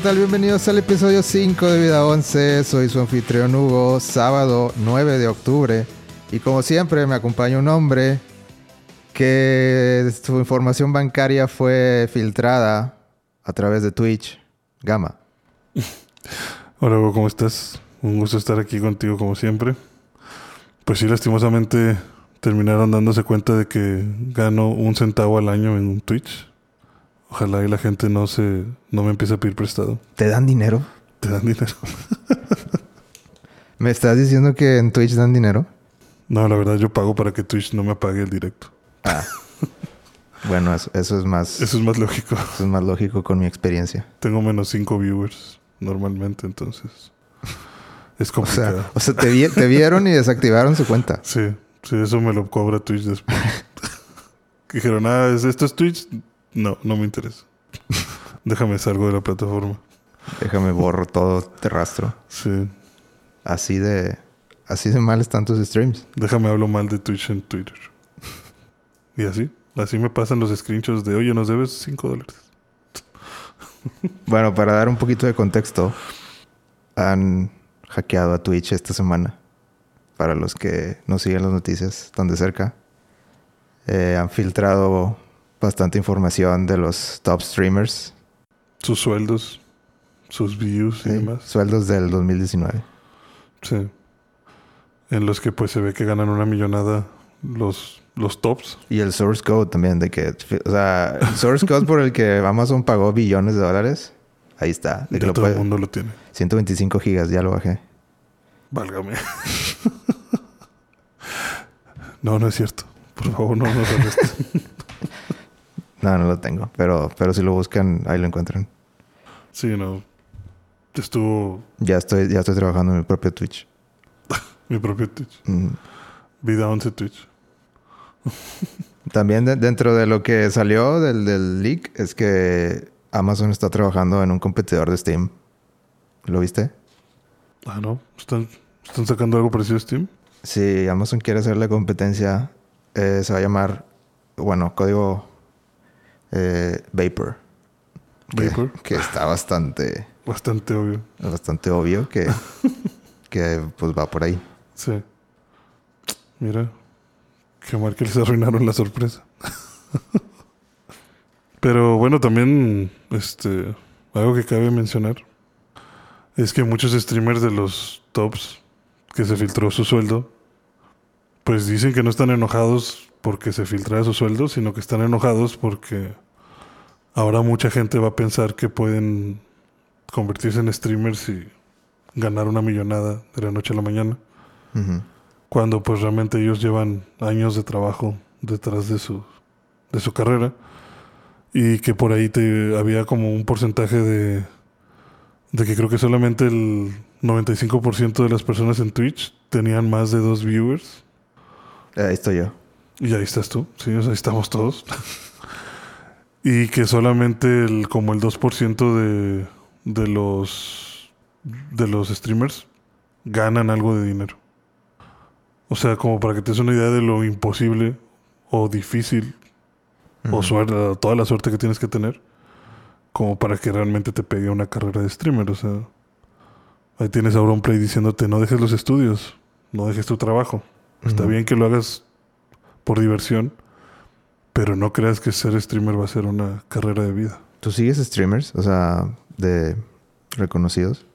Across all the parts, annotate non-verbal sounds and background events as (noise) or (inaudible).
Hola, ¿qué tal? Bienvenidos al episodio 5 de Vida 11. Soy su anfitrión Hugo, sábado 9 de octubre. Y como siempre me acompaña un hombre que su información bancaria fue filtrada a través de Twitch. Gama. (laughs) Hola Hugo, ¿cómo estás? Un gusto estar aquí contigo como siempre. Pues sí, lastimosamente terminaron dándose cuenta de que gano un centavo al año en Twitch. Ojalá y la gente no se no me empiece a pedir prestado. ¿Te dan dinero? Te dan dinero. (laughs) ¿Me estás diciendo que en Twitch dan dinero? No, la verdad yo pago para que Twitch no me apague el directo. Ah. bueno, eso, eso es más... Eso es más lógico. Eso es más lógico con mi experiencia. Tengo menos 5 viewers normalmente, entonces... Es (laughs) O complicado. sea, o sea te, vi- te vieron y desactivaron su cuenta. Sí, sí, eso me lo cobra Twitch después. Que (laughs) Dijeron, ah, ¿es- ¿esto es Twitch? No, no me interesa. (laughs) Déjame salgo de la plataforma. Déjame borro todo, te rastro. Sí, Así de... Así de mal están tus streams. déjame hablo mal de Twitch en Twitter. Y así, así me pasan los screenshots de, oye, nos debes 5 dólares. Bueno, para dar un poquito de contexto, han hackeado a Twitch esta semana. Para los que no siguen las noticias tan de cerca. Eh, han filtrado bastante información de los top streamers. Sus sueldos, sus views y demás. Sueldos del 2019. Sí. En los que pues se ve que ganan una millonada los, los tops. Y el source code también, de que, o sea, el source code por el que Amazon pagó billones de dólares, ahí está. De que Ya lo todo el mundo lo tiene. 125 gigas, ya lo bajé. Válgame. (laughs) no, no es cierto. Por favor, no nos arresten. (laughs) No, no lo tengo, pero, pero si lo buscan, ahí lo encuentran. Sí, no. Estuvo Ya estoy, ya estoy trabajando en mi propio Twitch. (laughs) mi propio Twitch. Mm. Vida 11 Twitch. También de- dentro de lo que salió del, del leak es que Amazon está trabajando en un competidor de Steam. ¿Lo viste? Ah, no. ¿Están, están sacando algo parecido a Steam? Si Amazon quiere hacer la competencia, eh, se va a llamar, bueno, código eh, Vapor. Que- Vapor. Que, está bastante, Bastante obvio. bastante obvio que, que pues va por ahí. Sí. Mira. Qué mal que les arruinaron la sorpresa. (laughs) Pero bueno, también este algo que cabe mencionar es que muchos streamers de los tops que se filtró su sueldo, pues dicen que no están enojados porque se filtra su sueldo, sino que están enojados porque ahora mucha gente va a pensar que pueden convertirse en streamers y ganar una millonada de la noche a la mañana cuando pues realmente ellos llevan años de trabajo detrás de su, de su carrera y que por ahí te, había como un porcentaje de, de que creo que solamente el 95% de las personas en Twitch tenían más de dos viewers Ahí estoy yo. Y ahí estás tú, sí, o sea, ahí estamos todos. (laughs) y que solamente el, como el 2% de, de los de los streamers ganan algo de dinero. O sea, como para que te des una idea de lo imposible o difícil o suerte, toda la suerte que tienes que tener como para que realmente te pegue una carrera de streamer. O sea, ahí tienes a Auronplay diciéndote no dejes los estudios, no dejes tu trabajo. Está bien que lo hagas por diversión, pero no creas que ser streamer va a ser una carrera de vida. ¿Tú sigues streamers? O sea, de reconocidos.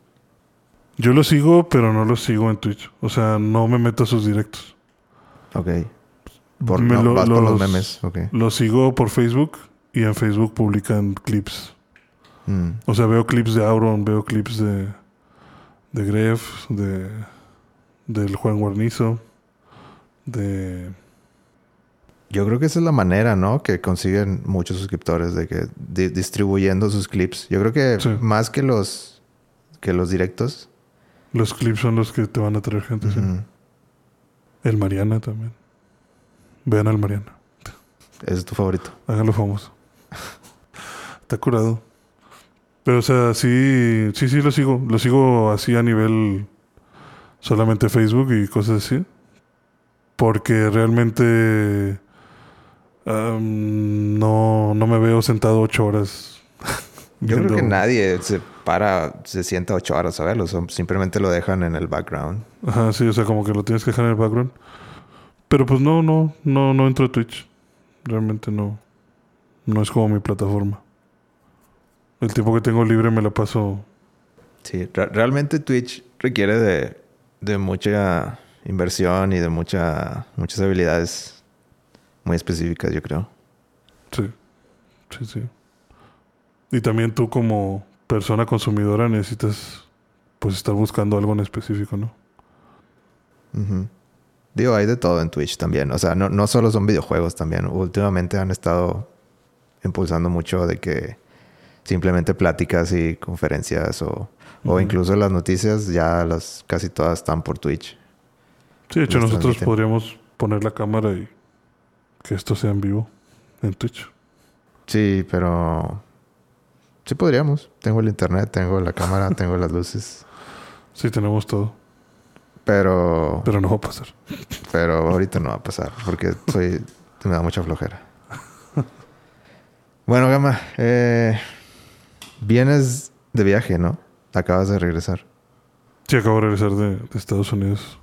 Yo lo sigo, pero no lo sigo en Twitch. O sea, no me meto a sus directos. Ok. Por, Me no, lo- vas por los memes. Ok. Lo sigo por Facebook y en Facebook publican clips. Mm. O sea, veo clips de Auron, veo clips de, de Gref, de, del Juan Guarnizo, de... Yo creo que esa es la manera, ¿no? Que consiguen muchos suscriptores de que di- distribuyendo sus clips. Yo creo que Sí. más que los que los directos. Los clips son los que te van a traer gente. sí. El Mariana también. Vean al Mariana. Ese es tu favorito. Háganlo famoso. (laughs) Está curado. Pero, o sea, sí, sí, sí lo sigo. Lo sigo así a nivel solamente Facebook y cosas así. Porque realmente am, no, no me veo sentado ocho horas (laughs) Yo creo que nadie se para, se sienta ocho horas a verlo. o sea, simplemente lo dejan en el background. Ajá, sí, o sea, como que lo tienes que dejar en el background. Pero pues no, no, no, no entro a Twitch. Realmente no. No es como mi plataforma. El tiempo que tengo libre me la paso. Sí, re- realmente Twitch requiere de, de mucha inversión y de mucha, muchas habilidades muy específicas, yo creo. Sí. Sí, sí. Y también tú como persona consumidora necesitas pues estar buscando algo en específico, ¿no? Digo, hay de todo en Twitch también. O sea, no, no solo son videojuegos también. Últimamente han estado impulsando mucho de que simplemente pláticas y conferencias o, o incluso las noticias ya las casi todas están por Twitch. Sí, de hecho nosotros transmiten. podríamos poner la cámara y que esto sea en vivo en Twitch. Sí, pero sí podríamos. Tengo el internet, tengo la cámara, (laughs) tengo las luces. Sí, tenemos todo. Pero, Pero no va a pasar. pero ahorita no va a pasar porque soy, me da mucha flojera. (laughs) Bueno, Gama, eh, vienes de viaje, ¿no? Acabas de regresar. Sí, acabo de regresar de, de Estados Unidos.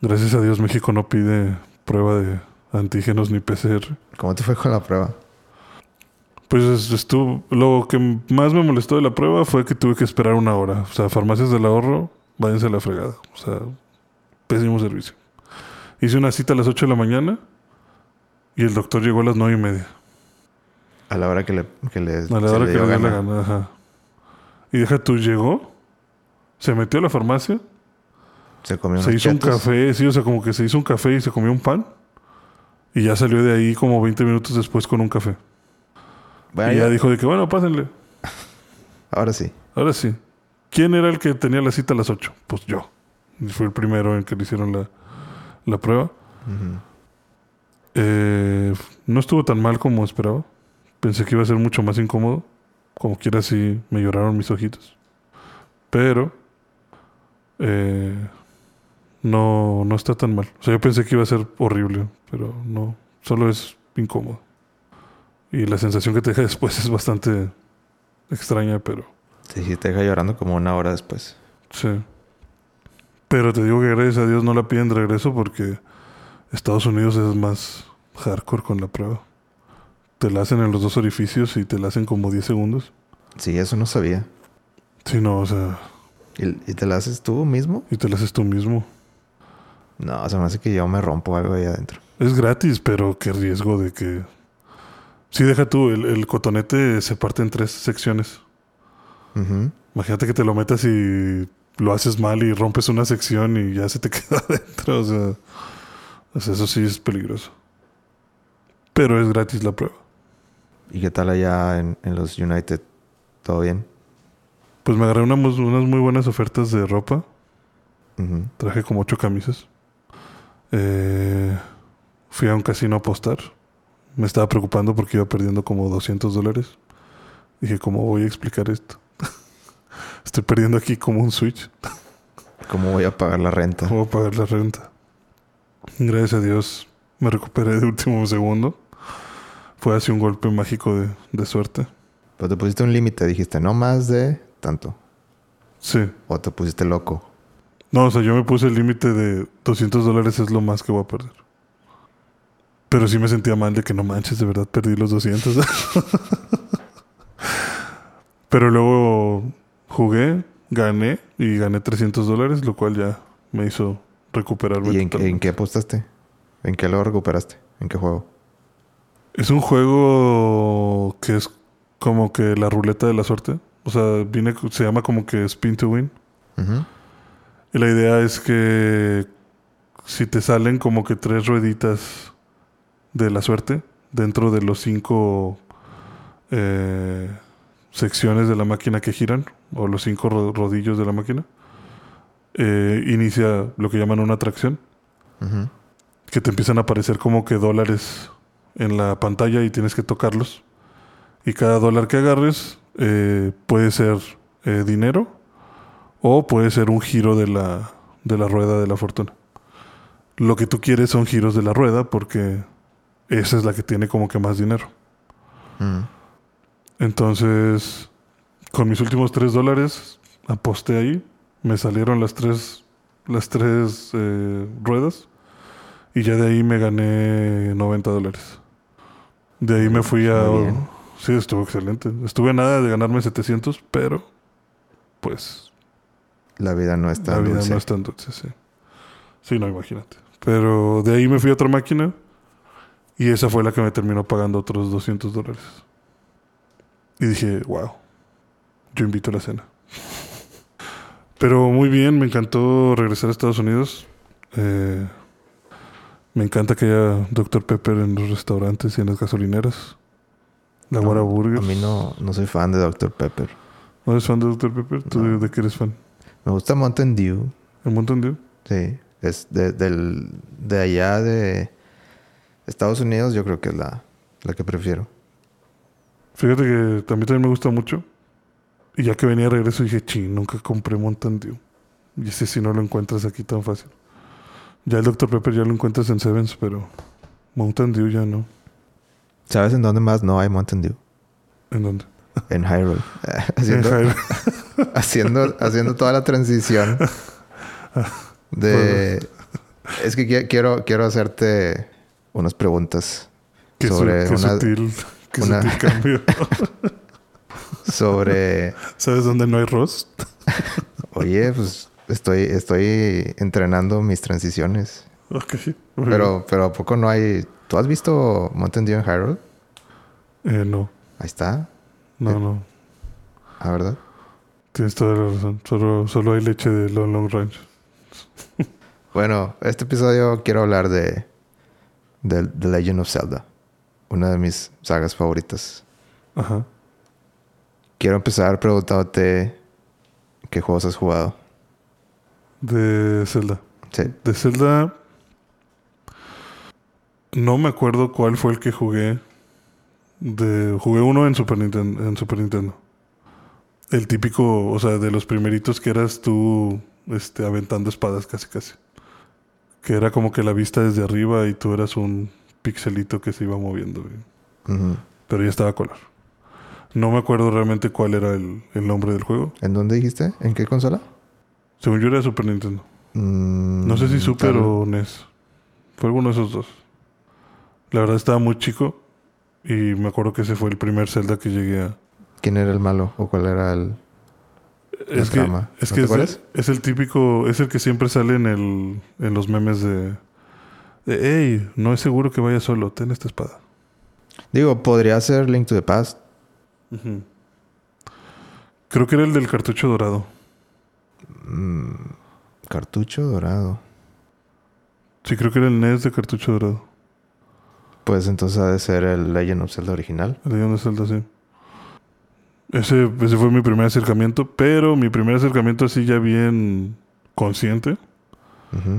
Gracias a Dios México no pide prueba de antígenos ni PCR. ¿Cómo te fue con la prueba? Pues es- estuvo, lo que más me molestó de la prueba fue que tuve que esperar una hora. O sea, farmacias del ahorro, váyanse a la fregada. O sea, pésimo servicio. Hice una cita a las 8 de la mañana y el doctor llegó a las nueve y media. A la hora que le, que le, A la hora le que le dio la gana. ajá. Y deja tú, llegó, se metió a la farmacia, Se comió se hizo un café, sí, o sea, como que se hizo un café y se comió un pan. Y ya salió de ahí como 20 minutos después con un café. Bueno, y ya dijo de que, bueno, pásenle. (laughs) ahora sí. Ahora sí. ¿Quién era el que tenía la cita a las 8? Pues yo. Fue el primero en que le hicieron la, la prueba. Eh, no estuvo tan mal como esperaba. Pensé que iba a ser mucho más incómodo. Como quiera, sí me lloraron mis ojitos. Pero eh, no, no está tan mal. O sea, yo pensé que iba a ser horrible, pero no. Solo es incómodo. Y la sensación que te deja (laughs) después es bastante extraña, pero Sí, sí, te deja llorando como una hora después. Sí. Pero te digo que gracias a Dios no la piden de regreso porque Estados Unidos es más hardcore con la prueba. Te la hacen en los dos orificios y te la hacen como 10 segundos. Sí, eso no sabía. Sí, no, o sea, ¿Y, y te la haces tú mismo? y te la haces tú mismo. No, se me hace que yo me rompo algo ahí adentro. Es gratis, pero qué riesgo de que... Sí, deja tú, el, el cotonete se parte en tres secciones. Imagínate que te lo metas y lo haces mal y rompes una sección y ya se te (laughs) queda adentro. O sea, eso sí es peligroso. Pero es gratis la prueba. ¿Y qué tal allá en, en los United? ¿Todo bien? Pues me agarré unas, unas muy buenas ofertas de ropa. Traje como ocho camisas. Eh, fui a un casino a apostar. Me estaba preocupando porque iba perdiendo como 200 dólares. Dije, ¿cómo voy a explicar esto? (laughs) Estoy perdiendo aquí como un switch. ¿Cómo voy a pagar la renta? ¿Cómo pagar la renta? Gracias a Dios me recuperé de último segundo. Fue así un golpe mágico de, de suerte. Pero te pusiste un límite, dijiste, no más de tanto. Sí. O te pusiste loco. No, o sea, yo me puse el límite de 200 dólares es lo más que voy a perder. Pero sí me sentía mal de que no manches, de verdad perdí los 200. (laughs) Pero luego jugué, gané y gané 300 dólares, lo cual ya me hizo recuperarme. ¿Y en, en qué apostaste? ¿En qué lo recuperaste? ¿En qué juego? Es un juego que es como que la ruleta de la suerte. O sea, viene, se llama como que Spin to Win. Ujú. Y la idea es que si te salen como que tres rueditas de la suerte dentro de los cinco eh, secciones de la máquina que giran, o los cinco ro- rodillos de la máquina, eh, inicia lo que llaman una atracción, que te empiezan a aparecer como que dólares en la pantalla y tienes que tocarlos. Y cada dólar que agarres eh, puede ser dinero o puede ser un giro de la, de la rueda de la fortuna. Lo que tú quieres son giros de la rueda porque esa es la que tiene como que más dinero. Mm. Entonces, con mis últimos tres dólares, aposté ahí. Me salieron las tres, las tres eh, ruedas. Y ya de ahí me gané 90 dólares. De ahí me fui a... Sí, estuvo excelente. Estuve a nada de ganarme 700, pero pues La vida no es la tan vida dulce. no es tan dulce, sí. Sí, no, imagínate. Pero de ahí me fui a otra máquina y esa fue la que me terminó pagando otros 200 dólares. Y dije, wow, yo invito a la cena. Pero muy bien, me encantó regresar a Estados Unidos. Eh, me encanta que haya Dr. Pepper en los restaurantes y en las gasolineras. La No, Guara Burgers. A mí no, no soy fan de Dr. Pepper. ¿No eres fan de Dr. Pepper? ¿Tú No. de, de qué eres fan? Me gusta Mountain Dew. ¿El Mountain Dew? Sí. Es de, del, de allá de Estados Unidos, yo creo que es la, la que prefiero. Fíjate que también me gusta mucho. Y ya que venía de regreso dije, ching, nunca compré Mountain Dew. Y ese sí no lo encuentras aquí tan fácil. Ya el Dr. Pepper ya lo encuentras en Sevens, pero Mountain Dew ya no. ¿Sabes en dónde más no hay Mountain Dew? ¿En dónde? En Hyrule. (laughs) En haciendo, (laughs) haciendo, haciendo toda la transición de... Es que qui- quiero, quiero hacerte unas preguntas Qué, su- sobre qué una- sutil, qué una- sutil cambio. (laughs) sobre... ¿Sabes dónde no hay Ross? Oye, pues estoy, estoy entrenando mis transiciones. Ok. Pero, pero ¿a poco no hay... ¿Tú has visto Mountain Dew en Hyrule? Eh, no, Ahí está. No, no. Ah, ¿verdad? Tienes toda la razón. Solo, solo hay leche de Long Long Ranch. (laughs) Bueno, este episodio quiero hablar de, de The Legend of Zelda. Una de mis sagas favoritas. Ajá. Quiero empezar preguntándote qué juegos has jugado. De Zelda. Sí. De Zelda. No me acuerdo cuál fue el que jugué. De, jugué uno en Super, Nintendo, en Super Nintendo. El típico, o sea, de los primeritos que eras tú este, aventando espadas casi casi. Que era como que la vista desde arriba y tú eras un pixelito que se iba moviendo. Pero ya estaba color. No me acuerdo realmente cuál era el, el nombre del juego. ¿En dónde dijiste? ¿En qué consola? Según yo era Super Nintendo. Mm, No sé si Super tal- o NES. Fue alguno de esos dos. La verdad estaba muy chico. Y me acuerdo que ese fue el primer Zelda que llegué a. ¿Quién era el malo? ¿O cuál era el...? La Es que, trama. es, ¿No que te es, el típico. Es el que siempre sale en, el, en los memes de. De, hey, no es seguro que vaya solo. Ten esta espada. Digo, podría ser Link to the Past. Creo que era el del cartucho dorado. Mm, cartucho dorado. Sí, creo que era el NES de cartucho dorado. Pues entonces ha de ser el Legend of Zelda original. El Legend of Zelda, sí. Ese, ese fue mi primer acercamiento, pero mi primer acercamiento así ya bien consciente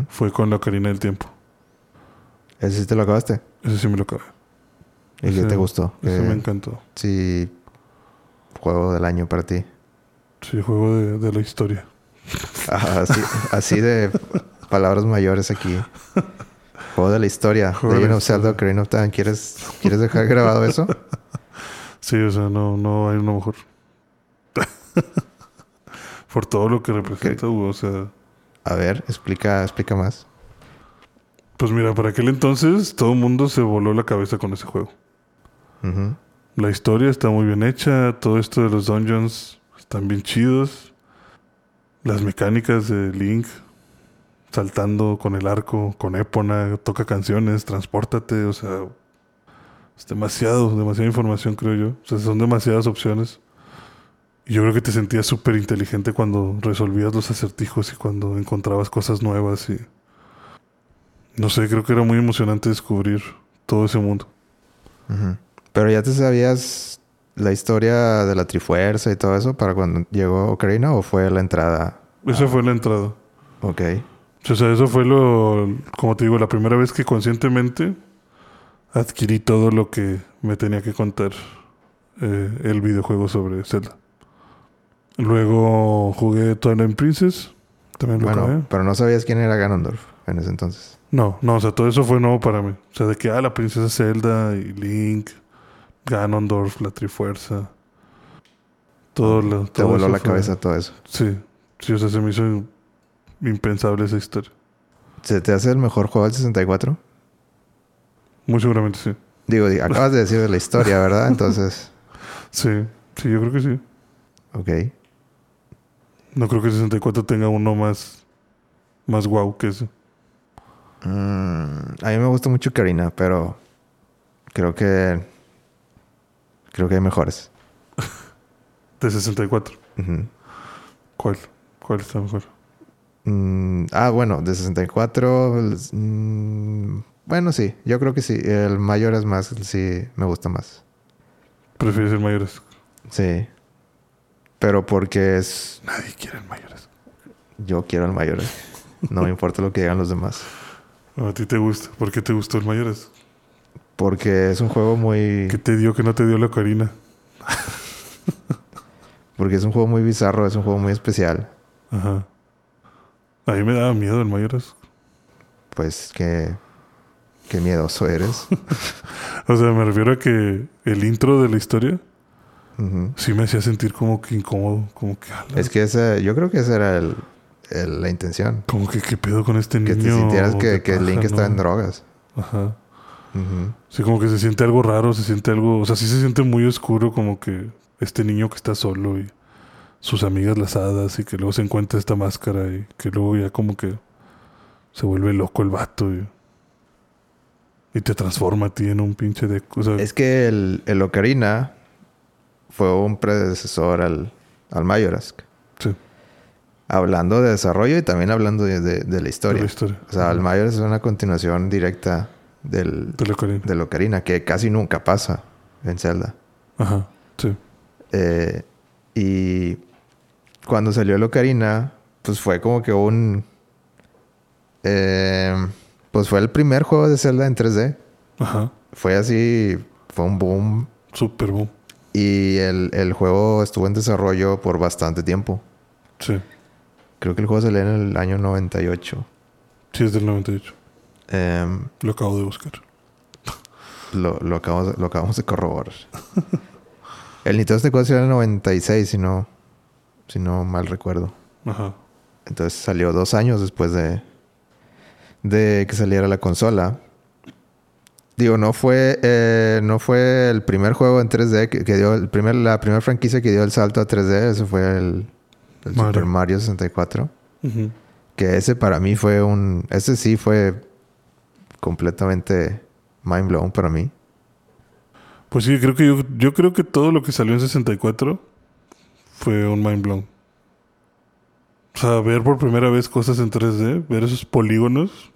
fue con la Ocarina del Tiempo. ¿Ese sí te lo acabaste? Ese sí me lo acabé. ¿Y qué Ese- te gustó? Ese ¿Qué- me encantó. Sí, juego del año para ti. Sí, juego de, de la historia. Ah, así, así de palabras mayores aquí. (laughs) Juego de la historia. Juego de Legend of Zelda, Ocarina of Time. ¿Quieres, ¿Quieres dejar grabado eso? (laughs) Sí, o sea, no, no hay uno mejor. (laughs) Por todo lo que representa, Hugo, o sea... A ver, explica, explica más. Pues mira, para aquel entonces todo el mundo se voló la cabeza con ese juego. Ujú. La historia está muy bien hecha, todo esto de los dungeons están bien chidos. Las mecánicas de Link, saltando con el arco, con Epona, toca canciones, transpórtate, o sea, es demasiado, demasiada información creo yo. O sea, son demasiadas opciones. Y yo creo que te sentías súper inteligente cuando resolvías los acertijos y cuando encontrabas cosas nuevas y... No sé, creo que era muy emocionante descubrir todo ese mundo. Ujú. Pero ya te sabías la historia de la Trifuerza y todo eso para cuando llegó Ocarina o fue la entrada. Esa fue la entrada. Ok. O sea, eso fue lo, como te digo, la primera vez que conscientemente adquirí todo lo que me tenía que contar eh, el videojuego sobre Zelda. Luego jugué Twilight Princess, también lo Bueno, acabé. pero no sabías quién era Ganondorf en ese entonces. No, no, o sea, todo eso fue nuevo para mí. O sea, de que, ah, la princesa Zelda y Link, Ganondorf, la Trifuerza. Todo lo, Te todo voló eso la fue- cabeza todo eso. Sí, sí, o sea, se me hizo impensable esa historia. ¿Se te hace el mejor juego del 64? Muy seguramente sí. Digo, di- acabas de decir de la historia, ¿verdad? Entonces, (laughs) Sí, sí, yo creo que sí. ok. No creo que el 64 tenga uno más, más guau que ese. Mm, a mí me gusta mucho Karina, pero creo que creo que hay mejores. (laughs) De 64. Ujú. ¿Cuál? ¿Cuál está mejor? Mm, ah, bueno, de 64. el- mm, bueno, sí, yo creo que sí. El mayor es más, sí, me gusta más. ¿Prefieres el mayores? Sí. Pero porque es. Nadie quiere el mayores. Yo quiero el mayor. No me importa lo que digan los demás. ¿A ti te gusta? ¿Por qué te gustó el mayores? Porque es un juego muy. ¿Qué te dio que no te dio la Karina? (laughs) Porque es un juego muy bizarro, es un juego muy especial. Ajá. A mí me daba miedo el mayores. Pues que. Qué miedoso eres. (laughs) O sea, me refiero a que el intro de la historia sí me hacía sentir como que incómodo. Como que, ala, Es que ese, yo creo que esa era el, el- la intención. como que qué pedo con este Que niño. te sintieras que, que Link está en drogas. Ajá. Sí, como que se siente algo raro, se siente algo, o sea, sí se siente muy oscuro, como que este niño que está solo y sus amigas las hadas y que luego se encuentra esta máscara y que luego ya como que se vuelve loco el vato y, y te transforma a ti en un pinche de... O sea, Es que el, el Ocarina fue un predecesor al, al Majorask. sí, Hablando de desarrollo y también hablando de, de- de la de historia. la historia. O sea, el. Majorask es una continuación directa del, De Ocarina. del Ocarina, que casi nunca pasa en Zelda. Ajá, sí. Eh, y cuando salió el Ocarina, pues fue como que un... eh, pues fue el primer juego de Zelda en 3D. Ajá, Fue así, fue un boom. super boom. Y el, el juego estuvo en desarrollo por bastante tiempo. Sí, Creo que el juego salió en el año 98. sí es del 98. Em, Lo acabo de buscar. lo, lo, acabamos, lo acabamos de corroborar. (laughs) el Nintendo 64 salió en el 96, si no, si no mal recuerdo. Ajá, Entonces salió dos años después de, de que saliera la consola. Digo, no fue, eh, no fue el primer juego en 3D que, que dio el primer, la primera franquicia que dio el salto a 3D. Ese fue el, el Mario. Super Mario 64. Ujú. Que ese para mí fue un... Ese sí fue completamente mind blown para mí. Pues sí, creo que yo, yo creo que todo lo que salió en 64 fue un mind blown. O sea, ver por primera vez cosas en 3D, ver esos polígonos.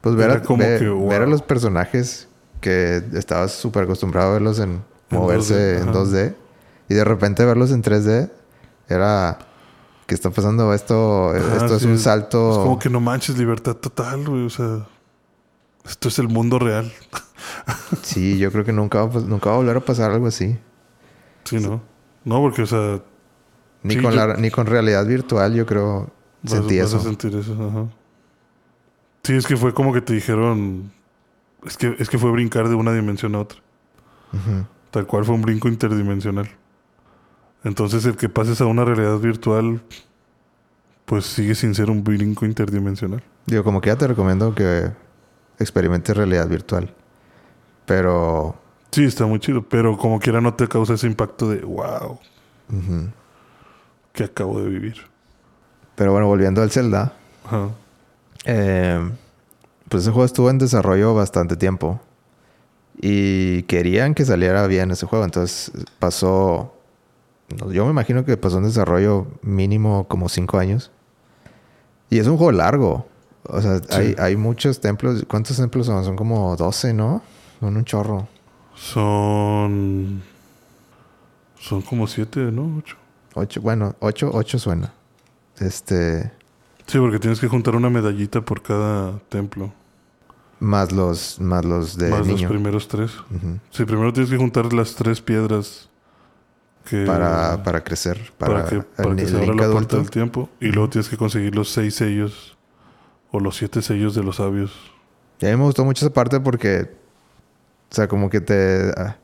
Pues ver a, como ver, que, wow. ver a los personajes que estabas súper acostumbrado a verlos en En moverse 2D, en ajá. 2D y de repente verlos en 3D era ¿qué está pasando? Esto, Ajá, esto es un salto. Es como que no manches libertad total, güey. O sea, esto es el mundo real. Sí, yo creo que nunca, va nunca va a volver a pasar algo así. Sí, ¿no? No, porque, o sea, Ni, Sí, con yo- la, ni con realidad virtual, yo creo, vas, sentí vas a eso. sentir eso. Ajá. Sí, es que fue como que te dijeron. Es que, es que fue brincar de una dimensión a otra. Ujú. Tal cual fue un brinco interdimensional. Entonces, el que pases a una realidad virtual, pues sigue sin ser un brinco interdimensional. Digo, como que ya te recomiendo que experimentes realidad virtual. Pero... Sí, está muy chido, pero como quiera no te causa ese impacto de wow, ujú. que acabo de vivir. Pero bueno, volviendo al Zelda. Ajá. Eh, pues ese juego estuvo en desarrollo bastante tiempo. Y querían que saliera bien ese juego. Entonces pasó... Yo me imagino que pasó en desarrollo mínimo como 5 años. Y es un juego largo. O sea, Sí. hay, hay muchos templos. ¿Cuántos templos son? Son como 12, ¿no? Son un chorro. Son. Son como siete, ¿no? Ocho. 8, bueno, 8, 8 suena. Este... Sí, porque tienes que juntar una medallita por cada templo. Más los, más los de más los primeros tres. Ujú. Sí, primero tienes que juntar las tres piedras que. para, para crecer. Para, para que, para el, que se abra la puerta del tiempo. Y luego tienes que conseguir los seis sellos. O los siete sellos de los sabios. Y a mí me gustó mucho esa parte porque, o sea, como que te... ah,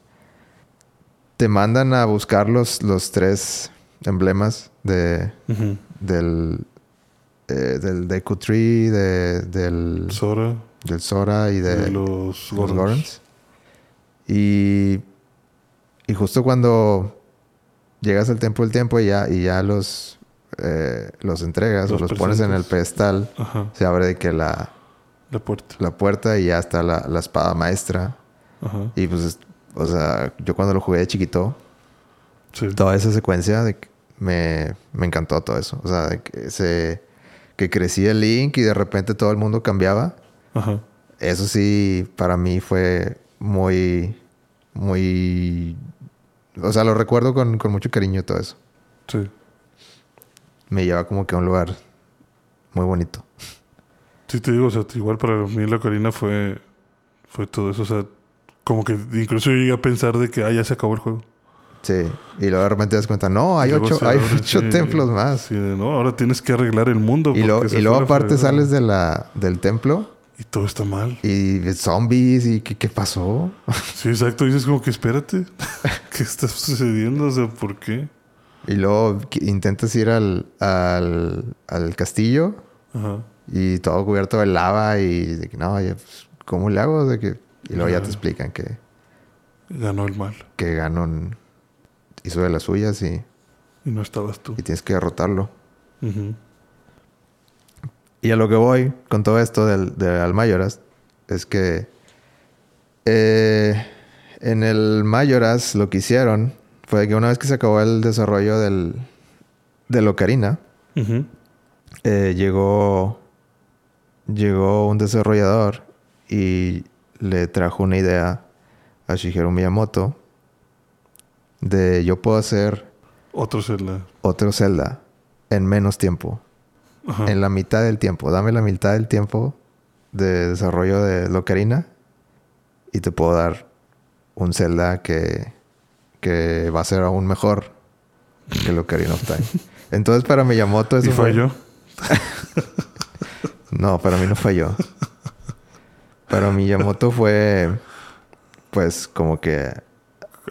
te mandan a buscar los, los tres emblemas de, del, eh, del Deku Tree, de, del, Sora del Sora y de, de los los Gorons. Y, y justo cuando llegas al Templo del Tiempo y ya, y ya los, eh, los entregas Los o los pones en el pedestal, Ajá. se abre de que la, La puerta. la puerta y ya está la, la espada maestra. Ajá. Y pues, es- o sea, yo cuando lo jugué de chiquito, Sí. toda esa secuencia de que me, me encantó todo eso. O sea, de que, se, que crecía el Link y de repente todo el mundo cambiaba. Ajá. Eso sí, para mí fue muy, muy... O sea, lo recuerdo con, con mucho cariño todo eso. Sí. Me lleva como que a un lugar muy bonito. Sí, te digo, o sea, igual para mí la Ocarina fue, fue todo eso. O sea, como que incluso yo llegué a pensar de que, ah, ya se acabó el juego. Sí. Y luego de repente te das cuenta, no, hay ocho, hay ocho sí, templos más. Sí, no, ahora tienes que arreglar el mundo. Y, y luego aparte fregada. sales de la, del templo Y todo está mal. y zombies y ¿qué, qué pasó? (laughs) Sí, exacto. Dices como que espérate. (laughs) ¿Qué está sucediendo? O sea, ¿por qué? Y luego intentas ir al, al, al castillo Ajá. y todo cubierto de lava y de que no, ya, pues, ¿cómo le hago? De que, y luego ya te explican que, Ganó el mal. que Ganon hizo de las suyas y, Y no estabas tú. y tienes que derrotarlo. Ujú. Y a lo que voy con todo esto del, del es que eh, en el Mayoras lo que hicieron fue que una vez que se acabó el desarrollo del, del Ocarina, Ujú. eh, llegó, llegó un desarrollador y le trajo una idea a Shigeru Miyamoto de yo puedo hacer Otro Zelda. otro Zelda en menos tiempo. Ajá. En la mitad del tiempo. Dame la mitad del tiempo de desarrollo de Locarina y te puedo dar un Zelda que, que va a ser aún mejor que Locarina of Time. (laughs) Entonces para Miyamoto eso ¿Y fue... falló? (laughs) No, para mí no falló. (laughs) Para Miyamoto fue... Pues como que...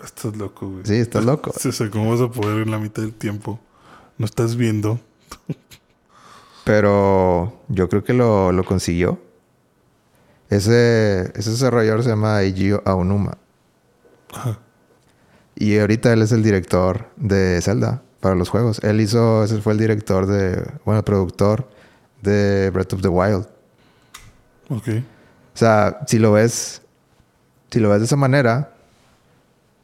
Estás loco, güey. Sí, estás loco. O sea, ¿cómo vas a poder en la mitad del tiempo? No estás viendo. Pero yo creo que lo, lo consiguió. Ese, ese desarrollador se llama Eiji Aonuma. Ajá. Y ahorita él es el director de Zelda para los juegos. Él hizo, ese fue el director de, bueno, el productor de Breath of the Wild. Ok. O sea, si lo ves, si lo ves de esa manera,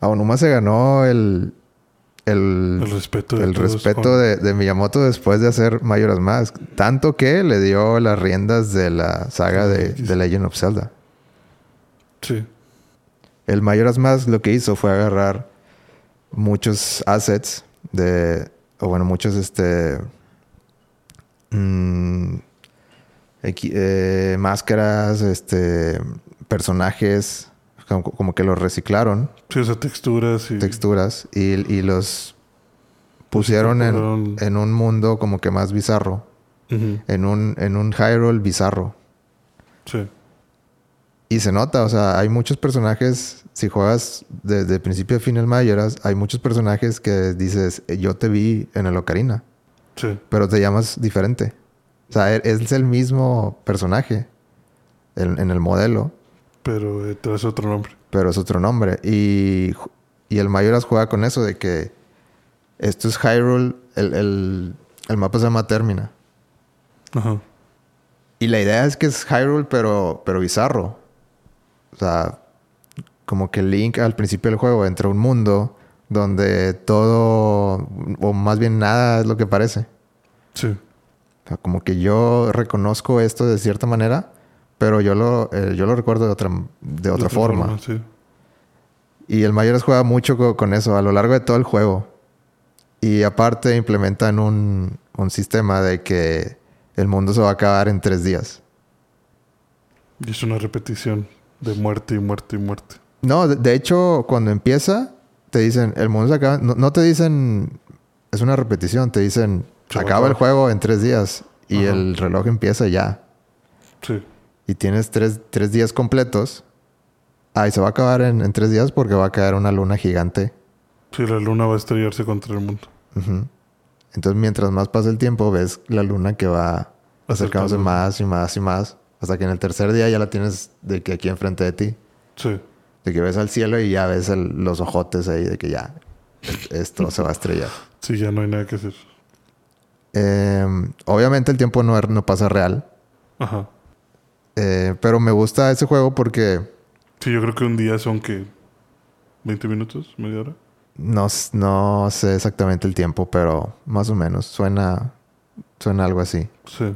Aonuma se ganó el, el, El respeto de el respeto de, de Miyamoto después de hacer Majora's Mask. Tanto que le dio las riendas de la saga de, de Legend of Zelda. Sí. El Majora's Mask lo que hizo fue agarrar muchos assets de... O bueno, muchos este... mm, equi- eh, máscaras, este... Personajes... Como, como que los reciclaron. Sí, o sea, texturas y... Texturas. Y, y los pusieron en, en un mundo como que más bizarro. En un, en un Hyrule bizarro. Sí. Y se nota, o sea, hay muchos personajes, si juegas desde principio a fin el Mayoras, hay muchos personajes que dices, "Eh, yo te vi en el Ocarina, Sí. pero te llamas diferente. O sea, e- es el mismo personaje en, en el modelo, Pero eh, traes otro nombre. pero es otro nombre. Y, y el Mayoras juega con eso de que esto es Hyrule, el, el, el mapa se llama Termina. Ajá. Y la idea es que es Hyrule, pero, pero bizarro. O sea, como que Link al principio del juego entra a un mundo donde todo, o más bien nada es lo que parece. Sí. O sea, como que yo reconozco esto de cierta manera, pero yo lo, eh, yo lo recuerdo de otra, de otra forma. Sí. Y el Mayores juega mucho co- con eso a lo largo de todo el juego. Y aparte implementan un, un sistema de que el mundo se va a acabar en tres días. Y es una repetición de muerte y muerte y muerte. No, de, de hecho, cuando empieza, te dicen, el mundo se acaba. No, no te dicen, es una repetición, te dicen, Se acaba el juego en tres días y Ajá. el reloj empieza ya. Sí. Y tienes tres, tres días completos. Ah, y se va a acabar en, en tres días porque va a caer una luna gigante Sí, la luna va a estrellarse contra el mundo. Entonces, mientras más pasa el tiempo, ves la luna que va acercándose Acercándose. más y más y más. Hasta que en el tercer día ya la tienes de que aquí enfrente de ti. Sí. De que ves al cielo y ya ves el- los ojotes ahí de que ya esto se va a estrellar. Sí, ya no hay nada que hacer. Eh, obviamente el tiempo no, no pasa real. Ajá. Eh, pero me gusta ese juego porque Sí, yo creo que un día son que 20 minutos, media hora. no, no sé exactamente el tiempo, pero más o menos suena, suena algo así. Sí.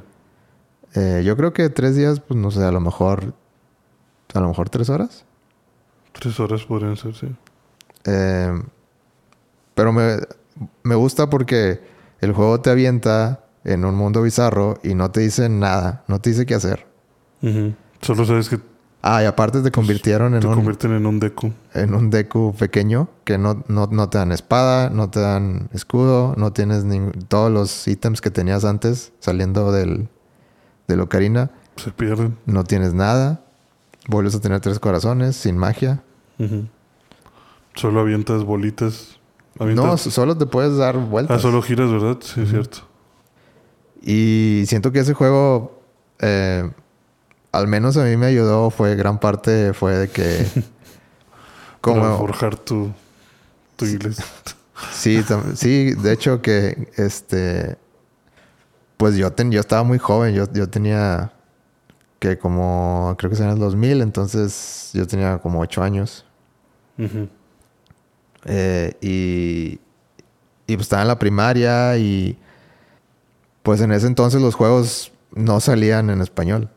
Eh, yo creo que tres días, pues no sé, a lo mejor, a lo mejor tres horas. Tres horas podrían ser, sí. Eh, pero me, me gusta porque el juego te avienta en un mundo bizarro y no te dice nada, no te dice qué hacer. Solo sabes que Ah, y aparte te convirtieron en te un, convierten en un Deku. en un Deku pequeño que no, no, no te dan espada, no te dan escudo, no tienes ni, todos los ítems que tenías antes saliendo del, del Ocarina, Se pierden. no tienes nada. Vuelves a tener tres corazones sin magia. Solo avientas bolitas. No, solo te puedes dar vueltas. Ah, solo giras, ¿verdad? Sí, es cierto. Y siento que ese juego, eh, al menos a mí me ayudó, fue gran parte, fue de que... (laughs) Para como, forjar tu, tu inglés. sí, sí, de hecho que, este, pues yo, ten- yo estaba muy joven, yo, yo tenía que como, creo que en el 2000, entonces yo tenía como 8 años. Ujú. Eh, y, y pues estaba en la primaria y pues en ese entonces los juegos no salían en español.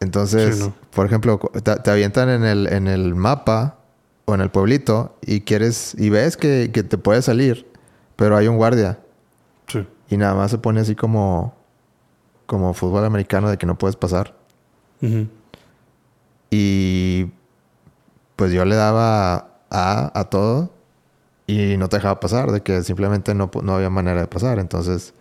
Entonces, Sí, no. por ejemplo, te, te avientan en el, en el mapa o en el pueblito y quieres y ves que, que te puede salir, pero hay un guardia Sí. y nada más se pone así como, como fútbol americano de que no puedes pasar. Y pues yo le daba A a todo y no te dejaba pasar, de que simplemente no, no había manera de pasar. Entonces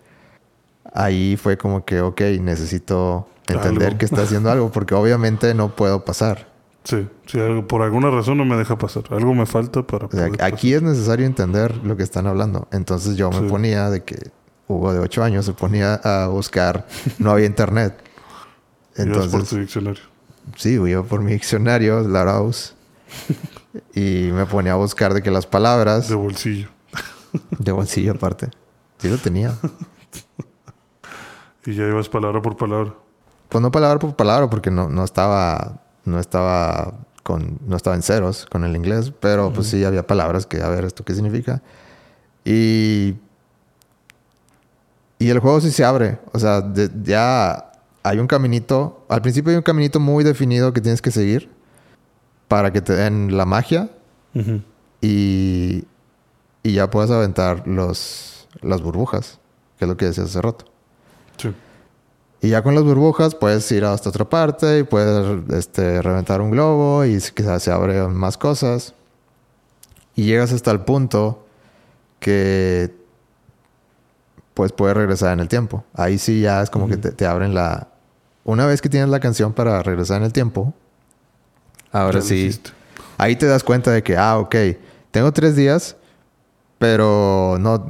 ahí fue como que, ok, necesito entender Algo. que está haciendo algo porque obviamente no puedo pasar. Sí, sí, algo- por alguna razón no me deja pasar. Algo me falta para O sea, poder aquí es necesario entender lo que están hablando. Entonces yo me Sí. ponía de que Hugo de 8 años se ponía a buscar, no había internet. (laughs) Ibas por Entonces, tu diccionario. Sí, iba por mi diccionario, Laraus. (laughs) y me ponía a buscar de que las palabras, De bolsillo. de bolsillo aparte. Sí lo tenía. (laughs) Y ya ibas palabra por palabra. Pues no palabra por palabra, porque no, no estaba, no estaba con, no estaba en ceros con el inglés, pero pues sí había palabras que, a ver, ¿esto qué significa? Y, y el juego sí se abre. O sea, de- ya hay un caminito. Al principio hay un caminito muy definido que tienes que seguir para que te den la magia. Y, y ya puedes aventar los, las burbujas, que es lo que decías hace rato. Sí. Y ya con las burbujas puedes ir hasta otra parte y puedes este, reventar un globo y quizás se abren más cosas. Y llegas hasta el punto que pues puedes regresar en el tiempo. Ahí sí ya es como que te, te abren la... Una vez que tienes la canción para regresar en el tiempo, ahora Ya sí... Ahí te das cuenta de que, ah, ok, tengo tres días, pero no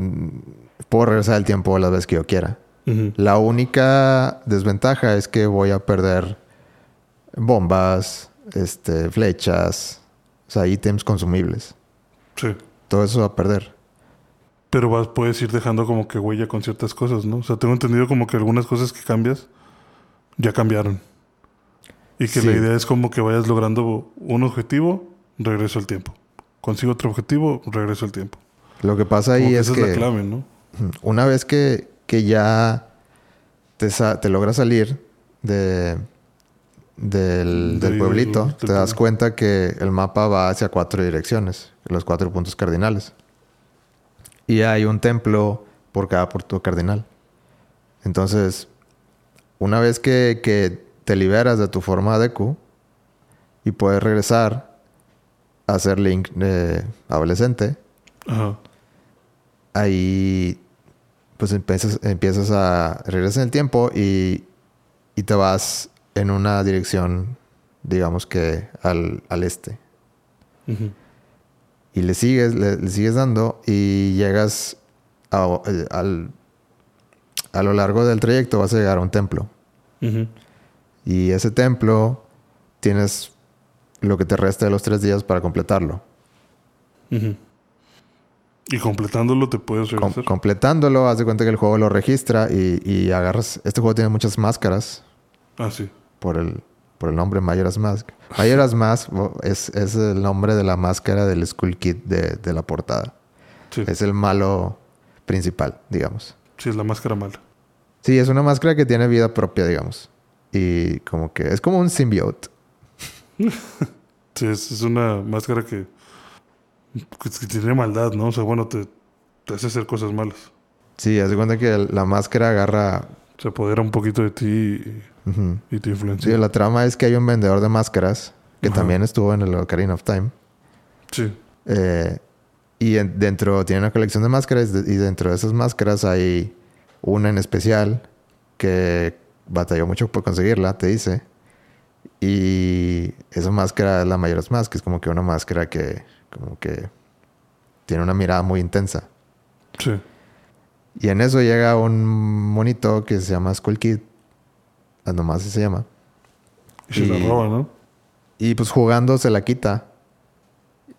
puedo regresar el tiempo las veces que yo quiera. La única desventaja es que voy a perder bombas, este, flechas, o sea, ítems consumibles. Sí. Todo eso va a perder. Pero vas, puedes ir dejando como que huella con ciertas cosas, ¿no? O sea, tengo entendido como que algunas cosas que cambias ya cambiaron. Y que Sí. la idea es como que vayas logrando un objetivo, regreso al tiempo. Consigo otro objetivo, regreso al tiempo. Lo que pasa Como ahí que es esa que es la clave, ¿no? Una vez que, que ya te, te logras salir de, del, De del pueblito, del- te das cuenta que el mapa va hacia cuatro direcciones, los cuatro puntos cardinales. Y hay un templo por cada punto cardinal. Entonces, una vez que, que te liberas de tu forma de Q y puedes regresar a ser Link eh, adolescente, Ajá. ahí pues empiezas, empiezas a regresar en el tiempo y, y te vas en una dirección, digamos que al, al este. Ujú. Y le sigues, le, le sigues dando y llegas a, eh, al, a lo largo del trayecto vas a llegar a un templo. Ujú. Y ese templo tienes lo que te resta de los tres días para completarlo. Y completándolo te puedes Com- completándolo, haz de cuenta que el juego lo registra y, y agarras... Este juego tiene muchas máscaras ah, sí. por el, por el nombre Majora's Mask. Majora's (laughs) Mask bo- es, es el nombre de la máscara del Skull Kid de, de la portada. Sí. Es el malo principal, digamos. Sí, es la máscara mala. Sí, es una máscara que tiene vida propia, digamos. Y como que es como un symbiote. Sí, es, una máscara que, que, tiene maldad, ¿no? O sea, bueno, te, te hace hacer cosas malas. Sí, haz de cuenta que la máscara agarra... Se apodera un poquito de ti y, te Sí, influencia. la trama es que hay un vendedor de máscaras que Ajá. también estuvo en el Ocarina of Time. Sí. Eh, y en- dentro tiene una colección de máscaras y dentro de esas máscaras hay una en especial que batalló mucho por conseguirla, te dice. Y esa máscara es la Majora's Mask, que es como que una máscara que como que tiene una mirada muy intensa. Sí. Y en eso llega un monito que se llama Skull Kid. ah, Nomás así se llama. Y se la roba, ¿no? Y pues jugando se la quita.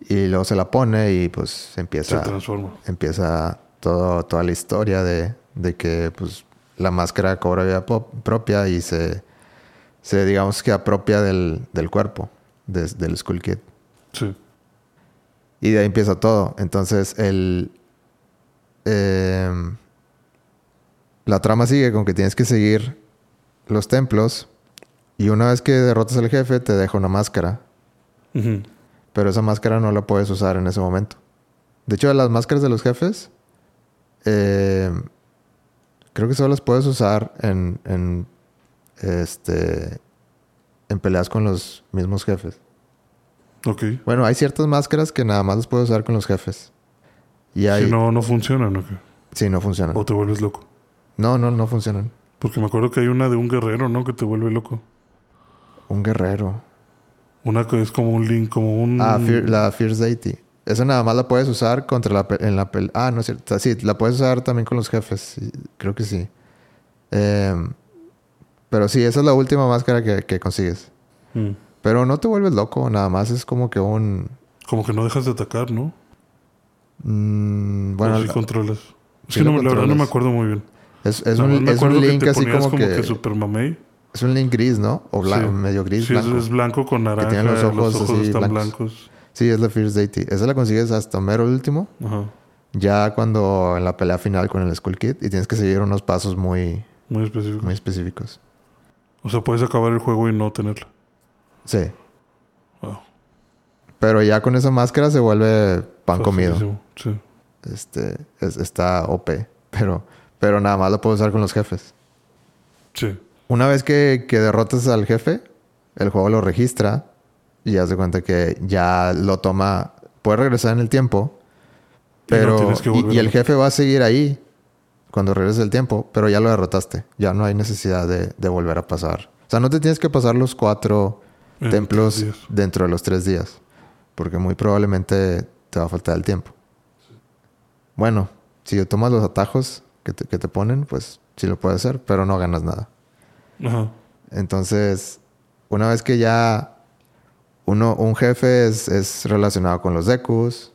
Y luego se la pone y pues Se empieza, transforma. empieza todo, toda la historia de, de que pues la máscara cobra vida propia y se, se digamos que apropia del, del cuerpo del Skull Kid. Sí. Y de ahí empieza todo. Entonces el... em, la trama sigue con que tienes que seguir los templos y una vez que derrotas al jefe te deja una máscara. Ujú. Pero esa máscara no la puedes usar en ese momento. De hecho, las máscaras de los jefes, eh, creo que solo las puedes usar en, en, este, en peleas con los mismos jefes. Ok. Bueno, hay ciertas máscaras que nada más las puedes usar con los jefes. Y hay... Si no, no funcionan, ¿o qué? Sí, no funcionan. O te vuelves loco. No, no, no funcionan. Porque me acuerdo que hay una de un guerrero, ¿no? Que te vuelve loco. Un guerrero. Una que es como un link, como un... Ah, Fear- la Fierce Deity. Esa nada más la puedes usar contra la en la pel- Ah, no es cierto. Sí, la puedes usar también con los jefes. creo que sí. Em, pero sí, esa es la última máscara que, que consigues. Mm. Pero no te vuelves loco, nada más es como que un... Como que no dejas de atacar, ¿no? mm, Bueno, bueno, sí controlas. Es sí que lo no, la verdad no me controlas. acuerdo muy bien. es, es un, me es un acuerdo que link te así como, que... Super Mamey. Es un link gris, ¿no? O blan- Sí. medio gris, Sí, es- blanco. es blanco con naranja. tiene los ojos así están blancos. blancos. Sí, es la Fierce Deity. Esa la consigues hasta mero último. Ajá. Ya cuando en la pelea final con el Skull Kid. Y tienes que seguir unos pasos muy, Muy específico. muy específicos. O sea, puedes acabar el juego y no tenerla. Sí. Wow. Pero ya con esa máscara se vuelve pan comido. Facilísimo. Sí. Este, es- está OP. Pero, pero nada más lo puedo usar con los jefes. Sí. Una vez que, que derrotas al jefe, el juego lo registra y haz de cuenta que ya lo toma. Puede regresar en el tiempo, Y no pero. y, el jefe va a seguir ahí cuando regrese el tiempo, pero ya lo derrotaste. Ya no hay necesidad de, de volver a pasar. O sea, no te tienes que pasar los cuatro En templos dentro de los tres días, porque muy probablemente te va a faltar el tiempo. Bueno, si tomas los atajos que te, que te ponen, pues sí lo puedes hacer, pero no ganas nada. Ajá. Entonces, una vez que ya uno, un jefe es, es relacionado con los Dekus.